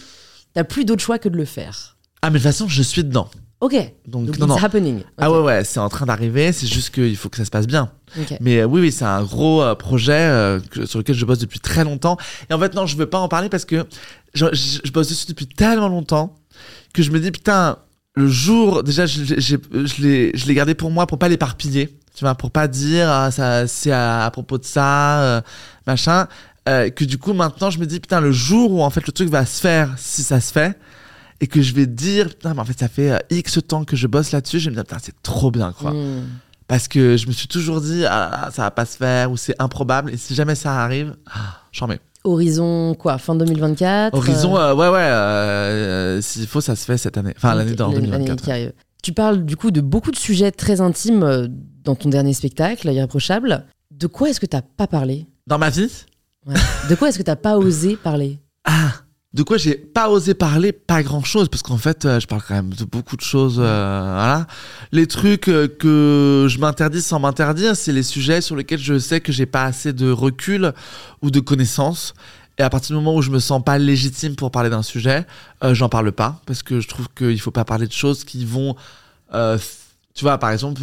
t'as plus d'autre choix que de le faire. Ah, mais de toute façon, je suis dedans. Ok. Donc, Donc, non, it's non. happening. Ah ouais, ouais, c'est en train d'arriver, c'est juste qu'il faut que ça se passe bien. Ok. Mais euh, oui, oui, c'est un gros euh, projet euh, que- sur lequel je bosse depuis très longtemps. Et en fait, non, je veux pas en parler parce que je, je- je bosse dessus depuis tellement longtemps que je me dis, putain, le jour, déjà, je, je l'ai je l'ai gardé pour moi pour pas l'éparpiller. Tu vois, pour pas dire, ah, ça, c'est à, à propos de ça, euh, machin. Euh, que du coup, maintenant, je me dis, putain, le jour où en fait le truc va se faire, si ça se fait, et que je vais dire, putain, mais en fait, ça fait euh, X temps que je bosse là-dessus, je vais me dire, putain, c'est trop bien, quoi. Hmm. Parce que je me suis toujours dit, ah, ça va pas se faire, ou c'est improbable, et si jamais ça arrive, ah, j'en mets. Horizon, quoi Fin 2024 Horizon, euh, euh, ouais, ouais, euh, euh, s'il faut, ça se fait cette année. Enfin, l'année l'année 2024. qui arrive. Tu parles du coup de beaucoup de sujets très intimes dans ton dernier spectacle, Irréprochable. De quoi est-ce que t'as pas parlé? Dans ma vie, Ouais. De quoi est-ce que t'as pas osé parler? Ah, de quoi j'ai pas osé parler, pas grand chose, parce qu'en fait, euh, je parle quand même de beaucoup de choses. euh, voilà. Les trucs euh, que je m'interdis sans m'interdire, c'est les sujets sur lesquels je sais que j'ai pas assez de recul ou de connaissances. Et à partir du moment où je me sens pas légitime pour parler d'un sujet, euh, j'en parle pas, parce que je trouve qu'il faut pas parler de choses qui vont. tu vois, par exemple.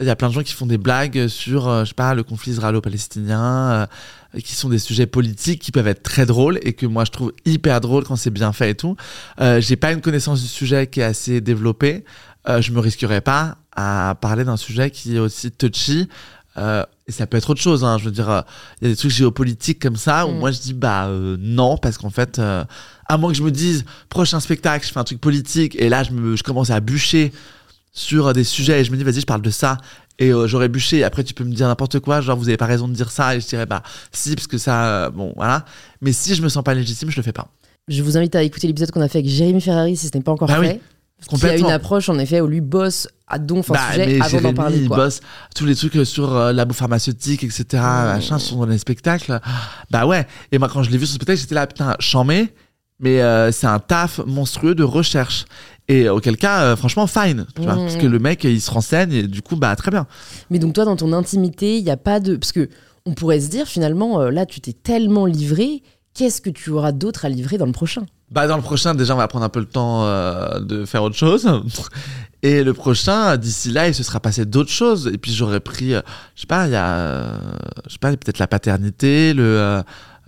Il y a plein de gens qui font des blagues sur, euh, je sais pas, le conflit israélo-palestinien, euh, qui sont des sujets politiques qui peuvent être très drôles et que moi je trouve hyper drôle quand c'est bien fait et tout. Euh, j'ai pas une connaissance du sujet qui est assez développée. Euh, je me risquerais pas à parler d'un sujet qui est aussi touchy. Euh, et ça peut être autre chose. Hein. Je veux dire, euh, il y a des trucs géopolitiques comme ça où Mm. moi je dis bah euh, non parce qu'en fait, euh, à moins que je me dise prochain spectacle, je fais un truc politique et là je me, je commence à bûcher sur des sujets et je me dis vas-y je parle de ça. Et euh, j'aurais bûché. Et après tu peux me dire n'importe quoi genre vous avez pas raison de dire ça et je dirais bah si parce que ça euh, bon voilà. Mais si je me sens pas légitime je le fais pas. Je vous invite à écouter l'épisode qu'on a fait avec Jérémy Ferrari si ce n'est pas encore Bah oui, fait. Qui a une approche en effet où lui bosse à donf un bah, sujet avant d'en parler. il bosse tous les trucs euh, sur euh, labo pharmaceutique etc machin sont dans les spectacles. Bah ouais. Et moi quand je l'ai vu sur ce spectacle j'étais là putain chambé mais euh, c'est un taf monstrueux de recherche et auquel cas euh, franchement fine tu vois, Mm. parce que le mec il se renseigne et du coup bah très bien. Mais donc toi, dans ton intimité, il n'y a pas de... Parce que on pourrait se dire finalement, euh, là, tu t'es tellement livré, qu'est-ce que tu auras d'autre à livrer dans le prochain? Bah dans le prochain déjà on va prendre un peu le temps euh, de faire autre chose. Et le prochain d'ici là il se sera passé d'autres choses. Et puis j'aurais pris euh, je sais pas il y a euh, je sais pas peut-être la paternité le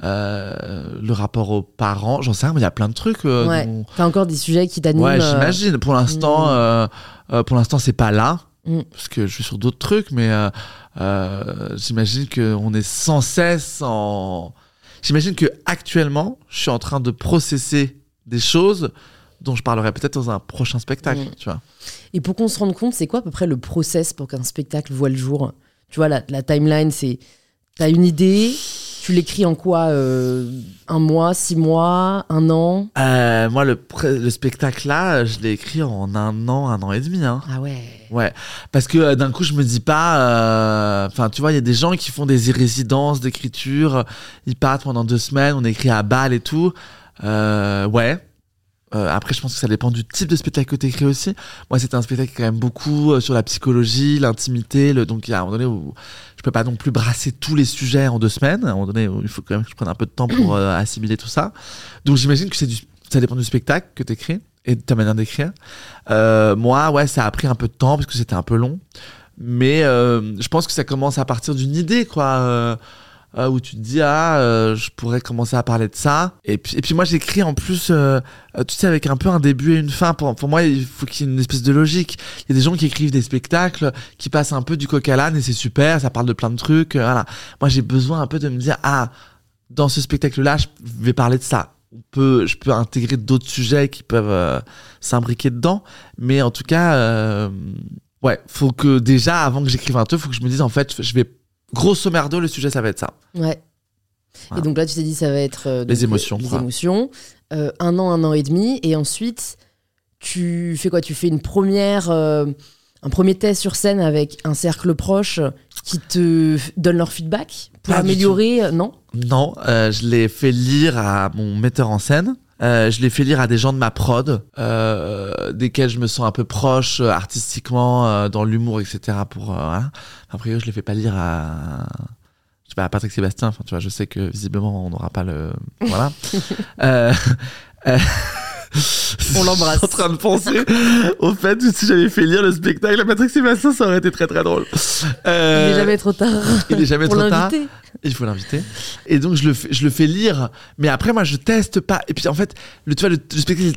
le rapport aux parents j'en sais rien mais il y a plein de trucs euh, Ouais. dont- T'as encore des sujets qui t'animent ouais euh, j'imagine pour l'instant Mm. euh, euh, pour l'instant c'est pas là Mm. parce que je suis sur d'autres trucs mais euh, euh, j'imagine qu'on est sans cesse en j'imagine que actuellement, je suis en train de processer des choses dont je parlerai peut-être dans un prochain spectacle, Mm. tu vois. Et pour qu'on se rende compte, c'est quoi à peu près le process pour qu'un spectacle voit le jour? Tu vois, la, la timeline, c'est. T'as une idée, tu l'écris en quoi euh, Un mois, six mois, un an? Euh, moi, le, pré- le spectacle là, je l'ai écrit en un an, un an et demi. Hein. Ah ouais. Ouais, parce que euh, d'un coup, je me dis pas. Enfin, tu vois, il y a des gens qui font des résidences d'écriture. Ils partent pendant deux semaines, on écrit à balle et tout. Ouais. Euh, après, je pense que ça dépend du type de spectacle que tu écris aussi. Moi, c'était un spectacle quand même beaucoup euh, sur la psychologie, l'intimité. Le... Donc, il y a un moment donné où peux pas non plus brasser tous les sujets en deux semaines. À un moment donné il faut quand même que je prenne un peu de temps pour euh, assimiler tout ça. Donc, j'imagine que c'est du... ça dépend du spectacle que tu écris et de ta manière d'écrire. Euh, moi, ouais, ça a pris un peu de temps parce que c'était un peu long. Mais euh, je pense que ça commence à partir d'une idée, quoi. Euh, où tu te dis, ah, euh, je pourrais commencer à parler de ça. Et puis, et puis moi, j'écris en plus, euh, euh, tu sais, avec un peu un début et une fin. Pour, pour moi, il faut qu'il y ait une espèce de logique. Il y a des gens qui écrivent des spectacles, qui passent un peu du coq à l'âne et c'est super, ça parle de plein de trucs. euh, voilà. Moi, j'ai besoin un peu de me dire, ah, dans ce spectacle-là, je vais parler de ça. On peut, je peux intégrer d'autres sujets qui peuvent euh, s'imbriquer dedans. Mais en tout cas, ouais, faut que déjà, avant que j'écrive un truc, faut que je me dise, en fait, je vais, grosso merdo, le sujet, ça va être ça. Ouais. Voilà. Et donc là, tu t'es dit, ça va être. euh, Les émotions, Les émotions. Euh, un an, un an et demi. Et ensuite, tu fais quoi? Tu fais une première. euh, un premier test sur scène avec un cercle proche qui te donne leur feedback pour Pas améliorer, euh, non? Non, je l'ai fait lire à mon metteur en scène. Euh, je l'ai fait lire à des gens de ma prod, euh, desquels je me sens un peu proche euh, artistiquement, dans l'humour, etc. Pour, voilà. Après, je les fais pas lire à, je sais pas, à Patrick Sébastien. Enfin, tu vois, je sais que visiblement on n'aura pas le, voilà. On l'embrasse. Je suis en train de penser au fait que si j'avais fait lire le spectacle à Patrick Sébastien, ça aurait été très très drôle. Euh, Il n'est jamais trop tard. il est jamais pour trop tard. Il faut l'inviter. Et donc, je le, fais, je le fais lire. Mais après, moi, je teste pas. Et puis, en fait, le, tu vois, le, le spectacle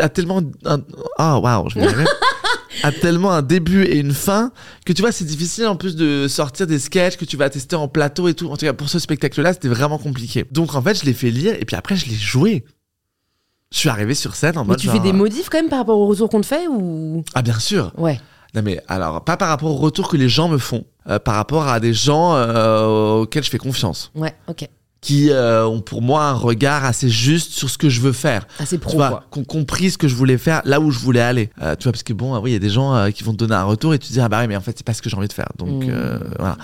a, tellement. un- Ah, waouh, je vais y a tellement un début et une fin que tu vois, c'est difficile en plus de sortir des sketchs que tu vas tester en plateau et tout. En tout cas, pour ce spectacle-là, c'était vraiment compliqué. Donc, en fait, je l'ai fait lire et puis après, je l'ai joué. Je suis arrivé sur scène en Mais mode. tu genre, fais des modifs quand même par rapport au retour qu'on te fait ou? Ah, bien sûr. Ouais. Non mais alors pas par rapport au retour que les gens me font, euh, par rapport à des gens euh, auxquels je fais confiance, Ouais, ok. qui euh, ont pour moi un regard assez juste sur ce que je veux faire. Assez Tu pro, vois, quoi. qui ont compris ce que je voulais faire, là où je voulais aller. Tu vois, parce que bon, euh, oui, il y a des gens qui vont te donner un retour et tu te dis ah bah oui, mais en fait c'est pas ce que j'ai envie de faire. Donc Mm. euh, voilà.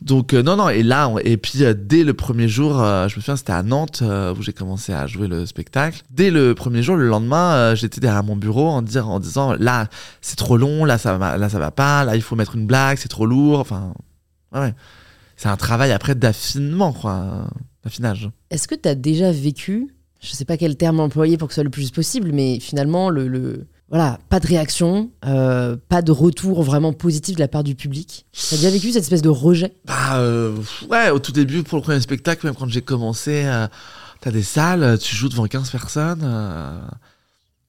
Donc euh, non non et là et puis euh, dès le premier jour euh, je me souviens c'était à Nantes où j'ai commencé à jouer le spectacle. Dès le premier jour le lendemain j'étais derrière mon bureau en, disant là c'est trop long là ça va là ça va pas là il faut mettre une blague c'est trop lourd enfin ouais, c'est un travail après d'affinement quoi d'affinage. Est-ce que tu as déjà vécu, je sais pas quel terme employer pour que ce soit le plus possible, mais finalement, le, le- voilà, pas de réaction, euh, pas de retour vraiment positif de la part du public. T'as déjà vécu cette espèce de rejet? Bah euh, ouais, au tout début pour le premier spectacle, même quand j'ai commencé, euh, t'as des salles, tu joues devant 15 personnes.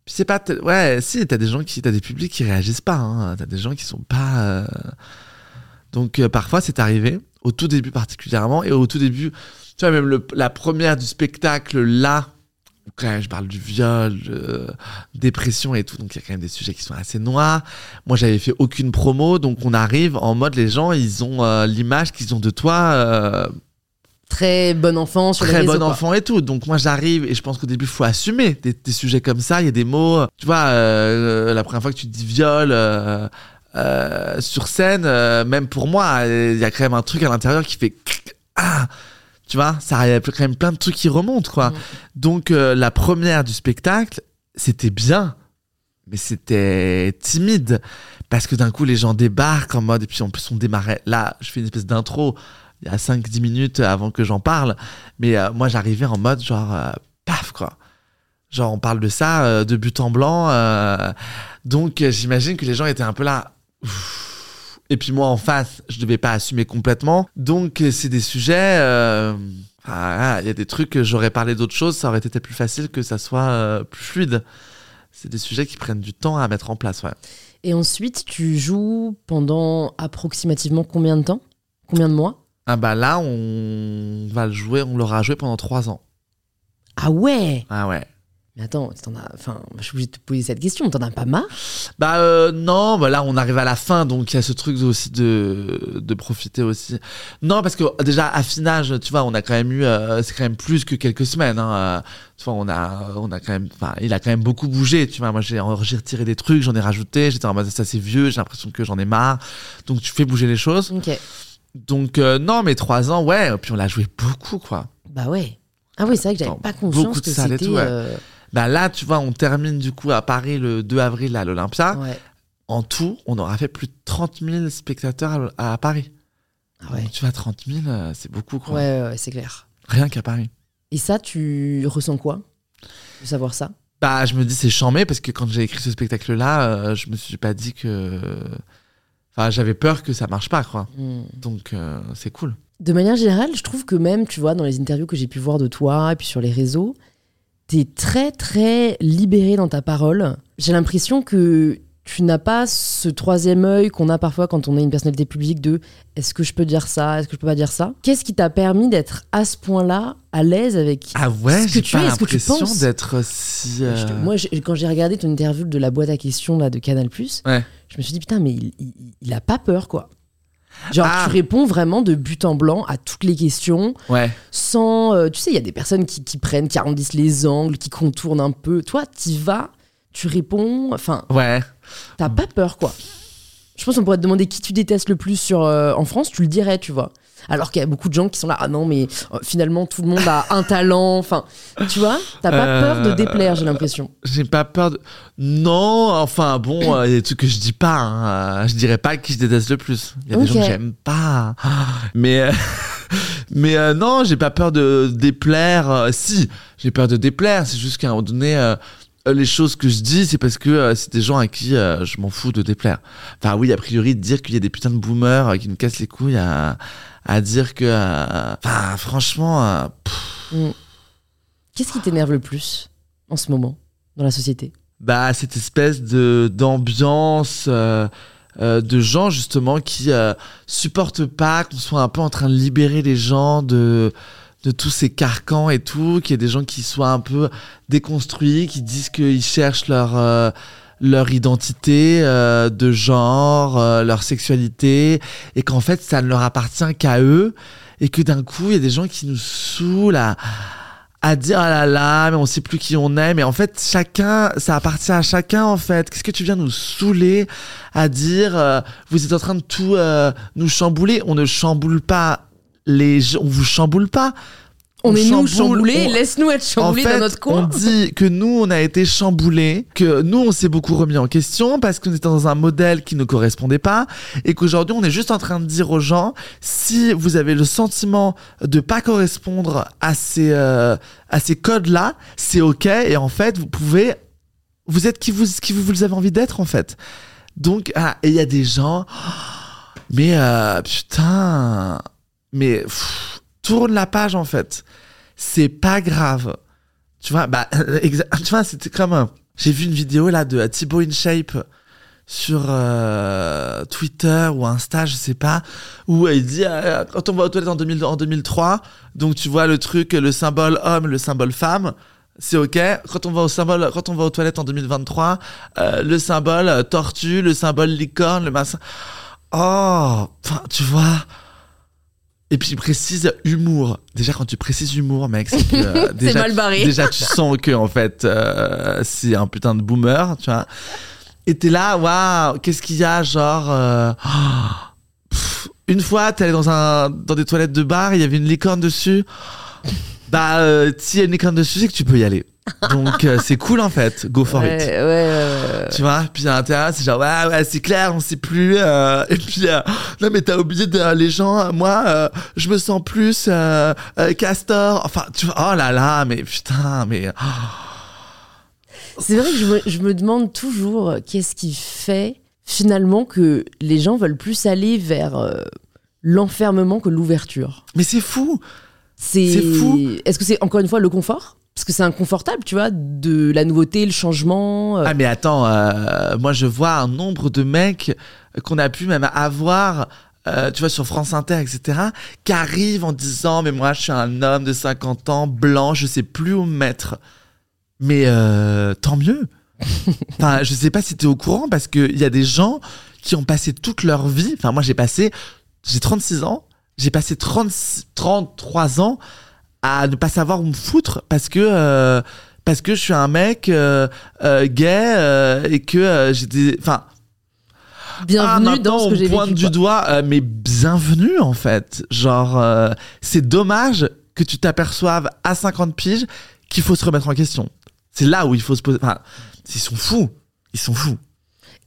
puis c'est pas, ouais, si t'as des gens qui, t'as des publics qui réagissent pas, hein, t'as des gens qui sont pas. Donc parfois c'est arrivé, au tout début particulièrement, et au tout début, tu vois même le- la première du spectacle là. Quand même, je parle du viol, euh, dépression et tout, donc il y a quand même des sujets qui sont assez noirs. Moi, j'avais fait aucune promo, donc on arrive en mode les gens, ils ont euh, l'image qu'ils ont de toi, euh, Très bon enfant sur très bon enfant et tout. Donc moi, j'arrive et je pense qu'au début, il faut assumer des, des sujets comme ça. Il y a des mots, tu vois, euh, la première fois que tu dis viol euh, sur scène, euh, même pour moi, il y a quand même un truc à l'intérieur qui fait ah. Tu vois, ça il y a quand même plein de trucs qui remontent, quoi. Donc euh, la première du spectacle, c'était bien, mais c'était timide. Parce que d'un coup les gens débarquent en mode et puis en plus on démarrait. Là je fais une espèce d'intro il y a 5-10 minutes avant que j'en parle. Mais euh, moi j'arrivais en mode genre euh, paf quoi. Genre on parle de ça de but en blanc donc j'imagine que les gens étaient un peu là Ouf. Et puis moi en face je devais pas assumer complètement. Donc euh, c'est des sujets euh, enfin, voilà, il y a des trucs que j'aurais parlé d'autres choses ça aurait été plus facile que ça soit euh, plus fluide. C'est des sujets qui prennent du temps à mettre en place ouais. Et ensuite, tu joues pendant approximativement combien de temps? Combien de mois? Ah bah là, on va le jouer, on l'aura joué pendant trois ans. Ah ouais? Ah ouais. Mais attends, as... enfin, je suis obligée de te poser cette question, t'en as pas marre? Bah euh, non, bah là on arrive à la fin, donc il y a ce truc aussi de, de profiter aussi. Non, parce que déjà affinage, tu vois, on a quand même eu, euh, c'est quand même plus que quelques semaines. Hein, euh, tu vois, on a, on a quand même, enfin, il a quand même beaucoup bougé. Tu vois, moi j'ai retiré des trucs, j'en ai rajouté. J'étais en mode ça c'est vieux, j'ai l'impression que j'en ai marre. Donc tu fais bouger les choses. Ok. Donc non, mais trois ans, ouais. Puis on l'a joué beaucoup, quoi. Bah ouais. Ah oui, c'est vrai que j'avais pas conscience beaucoup de que et c'était... Bah là, tu vois, on termine du coup à Paris le 2 avril à l'Olympia. Ouais. En tout, on aura fait plus de 30 000 spectateurs à, à Paris. Ah ouais. Donc, tu vois, 30 000, euh, c'est beaucoup, quoi. Ouais, ouais, c'est clair. Rien qu'à Paris. Et ça, tu ressens quoi de savoir ça? Bah, je me dis, c'est chambé parce que quand j'ai écrit ce spectacle-là, euh, je me suis pas dit que. Enfin, j'avais peur que ça marche pas, quoi. Hmm. Donc, euh, c'est cool. De manière générale, je trouve que même, tu vois, dans les interviews que j'ai pu voir de toi et puis sur les réseaux, t'es très, très libéré dans ta parole. J'ai l'impression que tu n'as pas ce troisième œil qu'on a parfois quand on est une personnalité publique de est-ce que je peux dire ça, est-ce que je peux pas dire ça? Qu'est-ce qui t'a permis d'être à ce point-là à l'aise avec Ah ouais, Ce que tu pas es, est-ce que tu penses d'être si. euh, te- Moi, quand j'ai regardé ton interview de la boîte à questions là, de Canal, Ouais. je me suis dit, putain, mais il, il, il a pas peur, quoi. Genre, Ah. tu réponds vraiment de but en blanc à toutes les questions, Ouais. sans. euh, tu sais, il y a des personnes qui, qui prennent, qui arrondissent les angles, qui contournent un peu. Toi, t'y vas, tu réponds. Enfin, Ouais. t'as pas peur, quoi. Je pense qu'on pourrait te demander qui tu détestes le plus sur, euh, en France, tu le dirais, tu vois. Alors qu'il y a beaucoup de gens qui sont là, ah non, mais euh, finalement, tout le monde a un talent. Enfin, tu vois, t'as pas Euh, peur de déplaire, j'ai l'impression. J'ai pas peur de. Non, enfin bon, euh, il y a des trucs que je dis pas. hein, euh, Je dirais pas qui je déteste le plus. Il y a des gens que j'aime pas. Mais. euh, Mais euh, non, j'ai pas peur de déplaire. euh, si, j'ai peur de déplaire. C'est juste qu'à un moment donné, euh, euh, les choses que je dis, c'est parce que euh, c'est des gens à qui euh, je m'en fous de déplaire. Enfin, oui, a priori, de dire qu'il y a des putains de boomers euh, qui nous cassent les couilles à, à dire que. euh, Enfin, franchement. euh, pff, Qu'est-ce qui t'énerve le plus en ce moment dans la société? Bah, cette espèce de d'ambiance euh, euh, de gens justement qui euh, supportent pas qu'on soit un peu en train de libérer les gens de de tous ces carcans et tout, qu'il y ait des gens qui soient un peu déconstruits, qui disent qu'ils cherchent leur euh, leur identité euh, de genre, euh, leur sexualité, et qu'en fait ça ne leur appartient qu'à eux, et que d'un coup il y a des gens qui nous saoulent à, à dire ah là là mais on sait plus qui on est mais en fait chacun ça appartient à chacun en fait. Qu'est-ce que tu viens nous saouler à dire euh, vous êtes en train de tout euh, nous chambouler? On ne chamboule pas les on vous chamboule pas On, est nous chamboule, chamboulés, on- laisse-nous être chamboulés en fait, dans notre coin. on dit que nous, on a été chamboulés, que nous, on s'est beaucoup remis en question parce qu'on était dans un modèle qui ne correspondait pas et qu'aujourd'hui, on est juste en train de dire aux gens, si vous avez le sentiment de pas correspondre à ces, euh, à ces codes-là, c'est ok et en fait, vous pouvez, vous êtes qui vous, qui vous, vous avez envie d'être en fait. Donc, ah, et il y a des gens, mais euh, putain, mais tourne la page en fait. C'est pas grave. Tu vois, bah, tu vois, c'était comme. J'ai vu une vidéo là de Thibaut InShape sur euh, Twitter ou Insta, je sais pas, où il dit euh, quand on va aux toilettes en, 2000 en 2003, donc tu vois le truc, le symbole homme, le symbole femme. C'est ok. Quand on va au symbole, quand on va aux toilettes en 2023, euh, le symbole tortue, le symbole licorne, le massin. Oh, tu vois. Et puis il précise humour. Déjà quand tu précises humour, mec, c'est que euh, déjà, mal barré. déjà tu sens que en fait euh, c'est un putain de boomer, tu vois. Et t'es là, waouh, qu'est-ce qu'il y a, genre. euh, pff, une fois, t'es allé dans un dans des toilettes de bar, il y avait une licorne dessus. Bah, euh, s'il y a une licorne dessus, c'est que tu peux y aller. Donc euh, c'est cool en fait, go for ouais, it. ouais, ouais, ouais. Tu vois, puis à l'intérieur, c'est genre, ouais, ouais, c'est clair, on sait plus. euh, et puis, euh, non, mais t'as oublié de, les gens, moi, je me sens plus castor. Enfin, tu vois, oh là là, mais putain, mais. oh. C'est vrai que je me, je me demande toujours qu'est-ce qui fait finalement que les gens veulent plus aller vers l'enfermement que l'ouverture? mais c'est fou. C'est C'est fou. Est-ce que c'est encore une fois le confort? Parce que c'est inconfortable, tu vois, de la nouveauté, le changement. euh, Ah, mais attends, euh, moi, je vois un nombre de mecs qu'on a pu même avoir. euh, tu vois, sur France Inter, etc., qui arrivent en disant, mais moi, je suis un homme de 50 ans, blanc, je sais plus où me mettre. Mais euh, tant mieux. enfin, je sais pas si tu es au courant, parce qu'il y a des gens qui ont passé toute leur vie, enfin, moi, j'ai passé, j'ai 36 ans, j'ai passé 36, 33 ans à ne pas savoir où me foutre, parce que... euh, parce que je suis un mec euh, euh, gay et que j'étais enfin Bienvenue ah, dans ce que j'ai on pointe vécu. du doigt, mais bienvenue en fait. Genre, c'est dommage que tu t'aperçoives à 50 piges qu'il faut se remettre en question. C'est là où il faut se poser. Enfin, ils sont fous. Ils sont fous.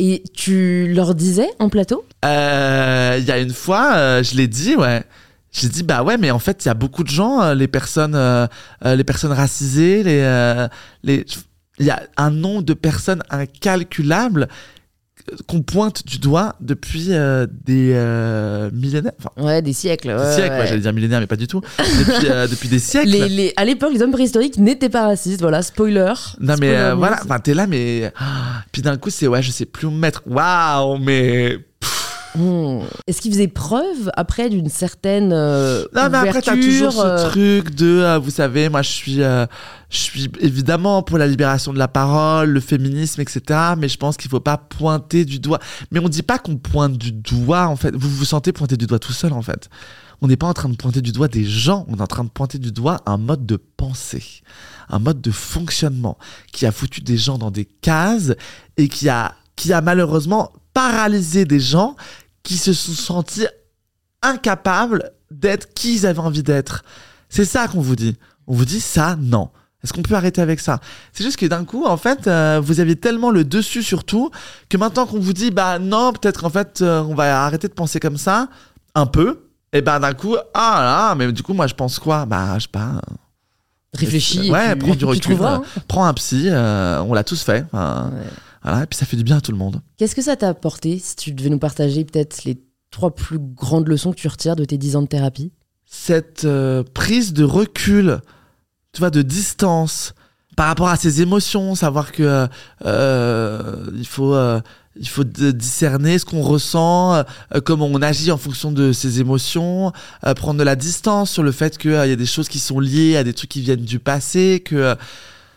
Et tu leur disais en plateau? Il y a une fois, je l'ai dit, ouais. J'ai dit bah ouais, mais en fait, il y a beaucoup de gens, euh, les personnes, euh, euh, les personnes racisées, les, euh, les, il y a un nombre de personnes incalculables qu'on pointe du doigt depuis euh, des euh, millénaires, enfin Ouais, des siècles. des ouais, siècles, ouais. ouais, j'allais dire millénaires, mais pas du tout, depuis, euh, depuis des siècles. Les, les- à l'époque, les hommes préhistoriques n'étaient pas racistes. Voilà, spoiler. Non mais Spoiler voilà, enfin t'es là, mais ah, puis d'un coup c'est ouais, je sais plus où me mettre. Waouh, mais Hmm. Est-ce qu'ils faisaient preuve après d'une certaine euh, Non, mais après, t'as toujours ce euh, truc de, euh, vous savez, moi, je suis, euh, je suis évidemment pour la libération de la parole, le féminisme, etc. Mais je pense qu'il faut pas pointer du doigt. Mais on dit pas qu'on pointe du doigt, en fait. Vous vous sentez pointer du doigt tout seul, en fait. On n'est pas en train de pointer du doigt des gens, on est en train de pointer du doigt un mode de pensée, un mode de fonctionnement qui a foutu des gens dans des cases et qui a, qui a malheureusement paralysé des gens qui se sont sentis incapables d'être qui ils avaient envie d'être. C'est ça qu'on vous dit. On vous dit ça, non. Est-ce qu'on peut arrêter avec ça? C'est juste que d'un coup, en fait, euh, vous aviez tellement le dessus sur tout que maintenant qu'on vous dit, bah non, peut-être qu'en fait, euh, on va arrêter de penser comme ça, un peu. Et ben d'un coup, ah là, mais du coup, moi, je pense quoi? Bah, je sais pas. Réfléchis. et Ouais, prends du recul. trouveras, hein. Prends un psy, euh, on l'a tous fait. Ouais. Voilà, et puis ça fait du bien à tout le monde. Qu'est-ce que ça t'a apporté si tu devais nous partager peut-être les trois plus grandes leçons que tu retires de tes 10 ans de thérapie? Cette euh, prise de recul, tu vois, de distance par rapport à ses émotions, savoir que euh, il faut euh, il faut discerner ce qu'on ressent, euh, comment on agit en fonction de ses émotions, euh, prendre de la distance sur le fait qu'il y a des choses qui sont liées à des trucs qui viennent du passé, que euh,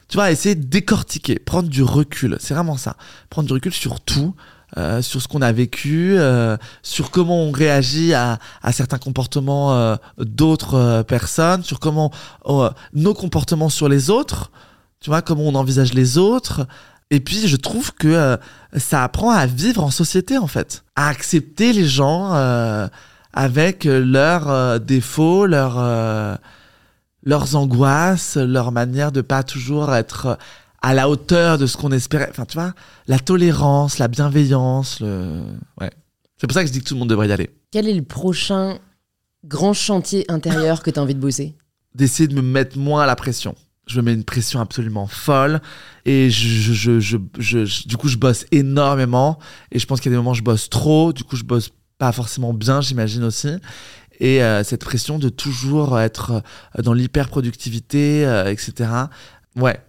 tu vois, essayer de décortiquer, prendre du recul, c'est vraiment ça, prendre du recul sur tout. euh, sur ce qu'on a vécu, euh, sur comment on réagit à, à certains comportements euh, d'autres euh, personnes, sur comment euh, nos comportements sur les autres, tu vois, comment on envisage les autres. Et puis, je trouve que euh, ça apprend à vivre en société, en fait, à accepter les gens avec leurs défauts, leurs, leurs angoisses, leur manière de pas toujours être à la hauteur de ce qu'on espérait. Enfin, tu vois, la tolérance, la bienveillance, le... ouais. C'est pour ça que je dis que tout le monde devrait y aller. Quel est le prochain grand chantier intérieur que tu as envie de bosser? D'essayer de me mettre moins la pression. Je me mets une pression absolument folle et je, je- je- je- du coup je bosse énormément et je pense qu'il y a des moments où je bosse trop, du coup je bosse pas forcément bien j'imagine aussi et euh, cette pression de toujours être euh, dans l'hyper-productivité, euh, etc. Ouais.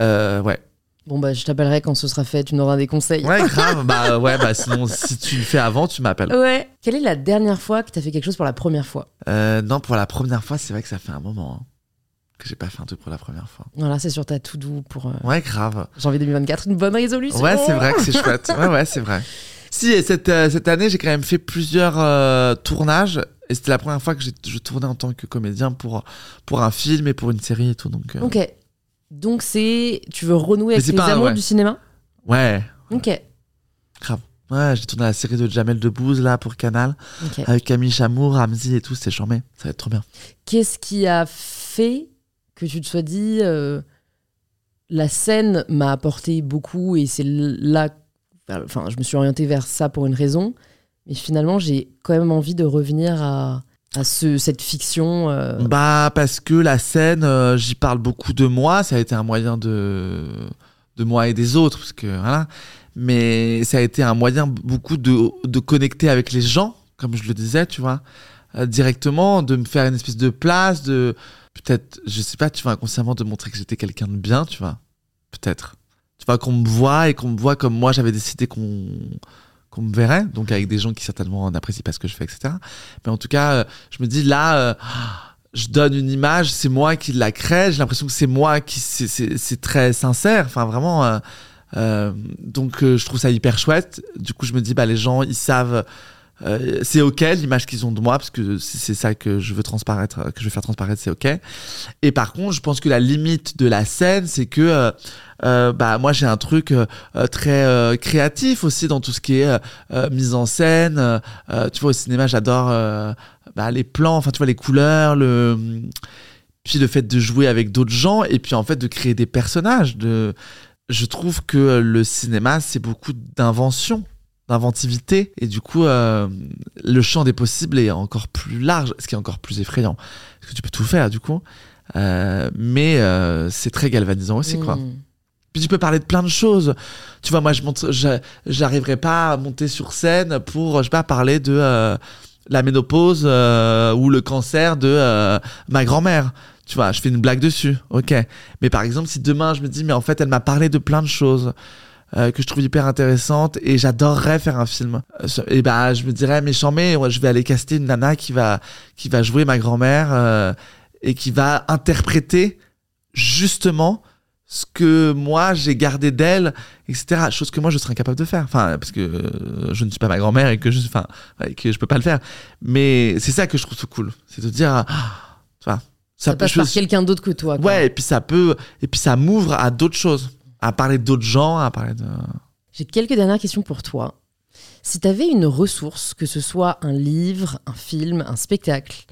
Euh, ouais. Bon, bah, je t'appellerai quand ce sera fait, tu n'auras des conseils. Ouais, grave. bah ouais, bah sinon, si tu le fais avant, tu m'appelles. Ouais. Quelle est la dernière fois que tu as fait quelque chose pour la première fois? Non, pour la première fois, c'est vrai que ça fait un moment hein, que j'ai pas fait un truc pour la première fois. Voilà, c'est sur ta to-do pour euh, Ouais, grave. janvier 2024, une bonne résolution. Ouais, c'est vrai que c'est chouette. Ouais, ouais, c'est vrai. Si, et cette, euh, cette année, j'ai quand même fait plusieurs euh, tournages. Et c'était la première fois que je tournais en tant que comédien pour, pour un film et pour une série et tout. Donc, euh, Ok. Donc c'est. Tu veux renouer avec c'est un- amours ouais. du cinéma? Ouais, Ok. grave. Ouais, j'ai tourné la série de Jamel Debbouze là pour Canal ok. avec Camille Chamour, Ramzi et tout. C'était charmé. Ça va être trop bien. Qu'est-ce qui a fait que tu te sois dit euh, la scène m'a apporté beaucoup et c'est là. Enfin, je me suis orientée vers ça pour une raison, mais finalement j'ai quand même envie de revenir à, ce, cette fiction. euh, Bah, parce que la scène, euh, j'y parle beaucoup de moi. Ça a été un moyen de, de moi et des autres. Parce que, voilà. Mais ça a été un moyen beaucoup de, de connecter avec les gens, comme je le disais, tu vois, euh, directement, de me faire une espèce de place, de peut-être, je sais pas, tu vois, inconsciemment de montrer que j'étais quelqu'un de bien, tu vois. Peut-être. Tu vois, qu'on me voit et qu'on me voit comme moi j'avais décidé qu'on qu'on me verrait, donc avec des gens qui certainement n'apprécient pas ce que je fais, etc. Mais en tout cas, euh, je me dis là, euh, je donne une image, c'est moi qui la crée, j'ai l'impression que c'est moi qui, c'est- très sincère, enfin vraiment. euh, donc je trouve ça hyper chouette. Du coup, je me dis, bah les gens, ils savent. Euh, c'est ok l'image qu'ils ont de moi parce que c'est ça que je veux transparaître que je veux faire transparaître c'est ok. Et par contre je pense que la limite de la scène c'est que euh, euh, bah moi j'ai un truc très créatif aussi dans tout ce qui est mise en scène. Tu vois au cinéma j'adore bah, les plans enfin tu vois les couleurs le puis le fait de jouer avec d'autres gens et puis en fait de créer des personnages de je trouve que le cinéma c'est beaucoup d'invention d'inventivité et du coup euh, le champ des possibles est encore plus large ce qui est encore plus effrayant parce que tu peux tout faire du coup Euh, mais euh, c'est très galvanisant aussi quoi Mm. puis tu peux parler de plein de choses. Tu vois, moi, je monte, j'arriverai pas à monter sur scène pour, je sais pas, parler de la ménopause ou le cancer de ma grand-mère. Tu vois, je fais une blague dessus, ok. Mais par exemple, si demain je me dis, mais en fait, elle m'a parlé de plein de choses euh, que je trouve hyper intéressantes et j'adorerais faire un film. Euh, et bah, je me dirais, mais je vais aller caster une nana qui va, qui va jouer ma grand-mère euh, et qui va interpréter justement ce que moi j'ai gardé d'elle, etc. Chose que moi je serais incapable de faire. Enfin, parce que euh, je ne suis pas ma grand-mère et que je, enfin, ouais, que je peux pas le faire. Mais c'est ça que je trouve cool, c'est de dire, ah, tu vois, Ça, peut- passe je- par quelqu'un d'autre que toi. quoi. Ouais, et puis ça peut, et puis ça m'ouvre à d'autres choses, à parler d'autres gens, à parler de. J'ai quelques dernières questions pour toi. Si tu avais une ressource, que ce soit un livre, un film, un spectacle,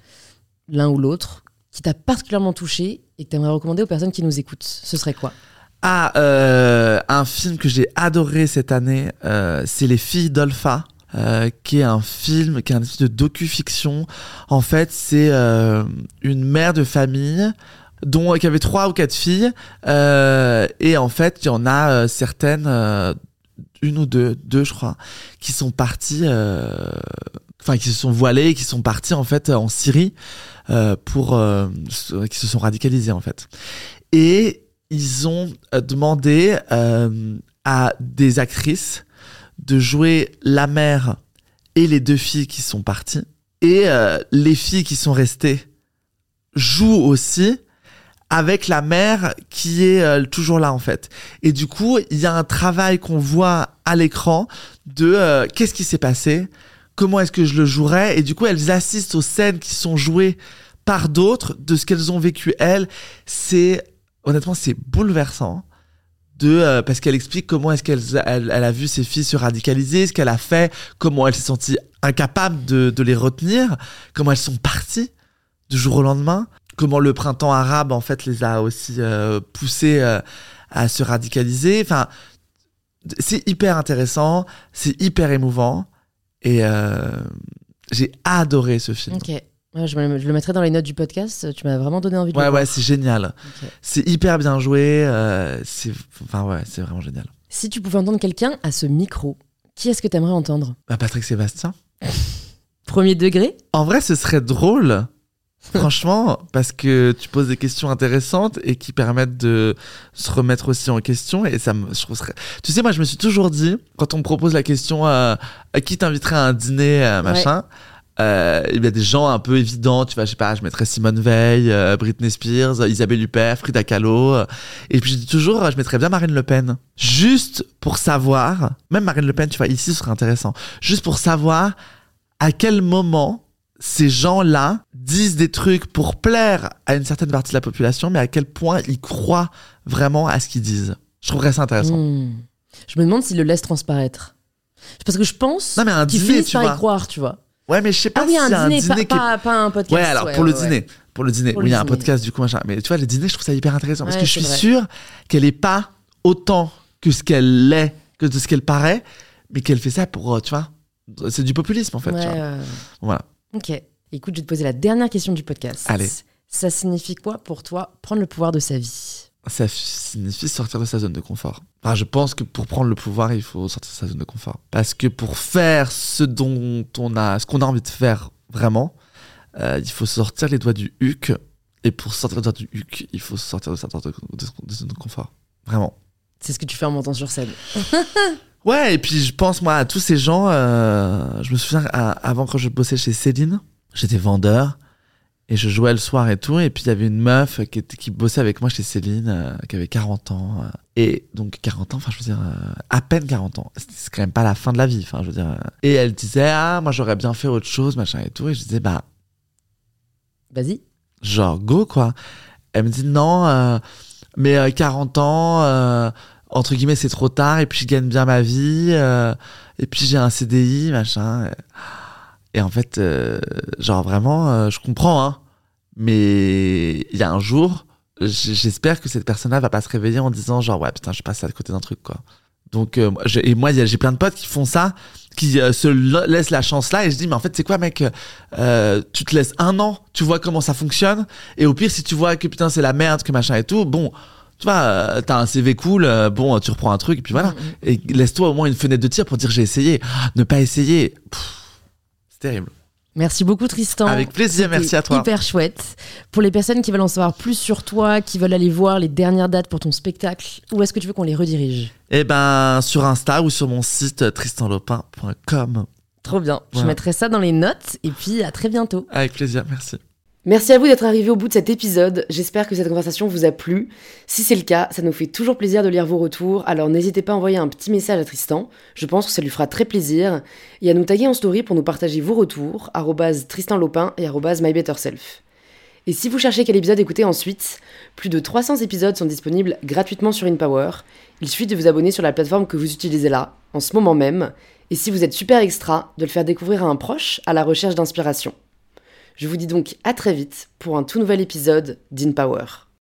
l'un ou l'autre, qui t'a particulièrement touché et que tu aimerais recommander aux personnes qui nous écoutent, ce serait quoi? Ah, euh, un film que j'ai adoré cette année, euh, c'est Les Filles d'Olpha. euh, qui est un film, qui est un espèce de docu-fiction. En fait, c'est une mère de famille dont qui avait trois ou quatre filles, euh, et en fait, il y en a euh, certaines, euh, une ou deux, deux je crois, qui sont parties, enfin qui se sont voilées, qui sont parties en fait en Syrie pour, qui se sont radicalisées en fait. Et ils ont demandé à des actrices de jouer la mère et les deux filles qui sont parties. Et les filles qui sont restées jouent aussi avec la mère qui est euh, toujours là en fait. Et du coup, il y a un travail qu'on voit à l'écran de euh, qu'est-ce qui s'est passé, comment est-ce que je le jouerais, et du coup, elles assistent aux scènes qui sont jouées par d'autres, de ce qu'elles ont vécu elles. C'est honnêtement, c'est bouleversant de euh, parce qu'elle explique comment est-ce qu'elle elle, a vu ses filles se radicaliser, ce qu'elle a fait, comment elle s'est sentie incapable de, de les retenir, comment elles sont parties du jour au lendemain, comment le printemps arabe en fait les a aussi euh, poussées euh, à se radicaliser. Enfin, c'est hyper intéressant, c'est hyper émouvant et euh, j'ai adoré ce film. Ok. Ouais, je, me- je le mettrai dans les notes du podcast. Tu m'as vraiment donné envie de Ouais, le ouais, voir. c'est génial. C'est hyper bien joué. c'est, enfin, ouais, c'est vraiment génial. Si tu pouvais entendre quelqu'un à ce micro, qui est-ce que tu aimerais entendre? Bah, Patrick Sébastien. Premier degré? En vrai, ce serait drôle. Franchement, parce que tu poses des questions intéressantes et qui permettent de se remettre aussi en question. Et ça me, je trouve, Tu sais, moi, je me suis toujours dit, quand on me propose la question, à qui t'inviterait à un dîner, euh, machin, euh, il y a des gens un peu évidents, tu vois, je sais pas, je mettrais Simone Veil, euh, Britney Spears, Isabelle Huppert, Frida Kahlo. euh, et puis je dis toujours, je mettrais bien Marine Le Pen. Juste pour savoir, même Marine Le Pen, tu vois, ici, ce serait intéressant. Juste pour savoir à quel moment ces gens-là disent des trucs pour plaire à une certaine partie de la population, mais à quel point ils croient vraiment à ce qu'ils disent. Je trouverais ça intéressant. Hmm. Je me demande s'il le laisse transparaître. Parce que je pense un qu'ils dîner, finissent par y croire, tu vois. Ouais, mais je sais pas Ah oui, y a un dîner, pas, qui est- pas, pas un podcast. Ouais, alors pour le ouais, dîner. Pour le dîner. Pour oui, il y le a un dîner. podcast du coup, machin. Mais tu vois, les dîners, je trouve ça hyper intéressant. parce que je suis vrai. sûr qu'elle est pas autant que ce qu'elle est, que de ce qu'elle paraît, mais qu'elle fait ça pour, euh, tu vois, c'est du populisme en fait. Tu vois. Voilà. Ok. Écoute, je vais te poser la dernière question du podcast. Allez. Ça signifie quoi pour toi prendre le pouvoir de sa vie? Ça signifie sortir de sa zone de confort. Enfin, je pense que pour prendre le pouvoir, il faut sortir de sa zone de confort. Parce que pour faire ce dont on a, ce qu'on a envie de faire vraiment, euh, il faut sortir les doigts du huc. Et pour sortir les doigts du huc, il faut sortir de sa zone de, de- de zone de confort. Vraiment. C'est ce que tu fais en montant sur scène. Ouais, et puis je pense, moi, à tous ces gens. euh, je me souviens, à- avant quand je bossais chez Céline, j'étais vendeur et je jouais le soir et tout. Et puis il y avait une meuf qui, était, qui bossait avec moi chez Céline, euh, qui avait 40 ans. euh, et donc 40 ans, enfin, je veux dire, euh, à peine 40 ans. C'est- C'est quand même pas la fin de la vie, enfin, je veux dire. euh. Et elle disait, ah, moi, j'aurais bien fait autre chose, machin et tout. Et je disais, bah, Vas-y. genre go quoi. Elle me dit non, euh, mais euh, 40 ans, euh, entre guillemets c'est trop tard et puis je gagne bien ma vie euh, et puis j'ai un CDI machin. Et en fait, euh, genre vraiment, euh, je comprends hein, mais il y a un jour, j'espère que cette personne-là va pas se réveiller en disant genre ouais putain je passe à côté d'un truc quoi. Donc et moi j'ai plein de potes qui font ça, qui se la- laissent la chance là et je dis mais en fait c'est quoi mec tu te laisses un an, tu vois comment ça fonctionne, et au pire, si tu vois que putain, c'est la merde, que machin et tout, bon, tu vois, euh, t'as un CV cool, euh, bon, tu reprends un truc, et puis voilà. Et laisse-toi au moins une fenêtre de tir pour dire j'ai essayé. Ne pas essayer, c'est terrible. Merci beaucoup Tristan. Avec plaisir, merci à toi. Hyper chouette. Pour les personnes qui veulent en savoir plus sur toi, qui veulent aller voir les dernières dates pour ton spectacle, où est-ce que tu veux qu'on les redirige? Et ben, sur Insta ou sur mon site euh, tristanlopin.com. Trop bien. Je mettrai ça dans les notes et puis à très bientôt. Avec plaisir, merci. Merci à vous d'être arrivé au bout de cet épisode. J'espère que cette conversation vous a plu. Si c'est le cas, ça nous fait toujours plaisir de lire vos retours. Alors n'hésitez pas à envoyer un petit message à Tristan. Je pense que ça lui fera très plaisir. Et à nous taguer en story pour nous partager vos retours. arrobase Tristan Lopin et MyBetterSelf. Et si vous cherchez quel épisode écouter ensuite, plus de 300 épisodes sont disponibles gratuitement sur InPower. Il suffit de vous abonner sur la plateforme que vous utilisez là, en ce moment même. Et si vous êtes super extra, de le faire découvrir à un proche à la recherche d'inspiration. Je vous dis donc à très vite pour un tout nouvel épisode d'InPower.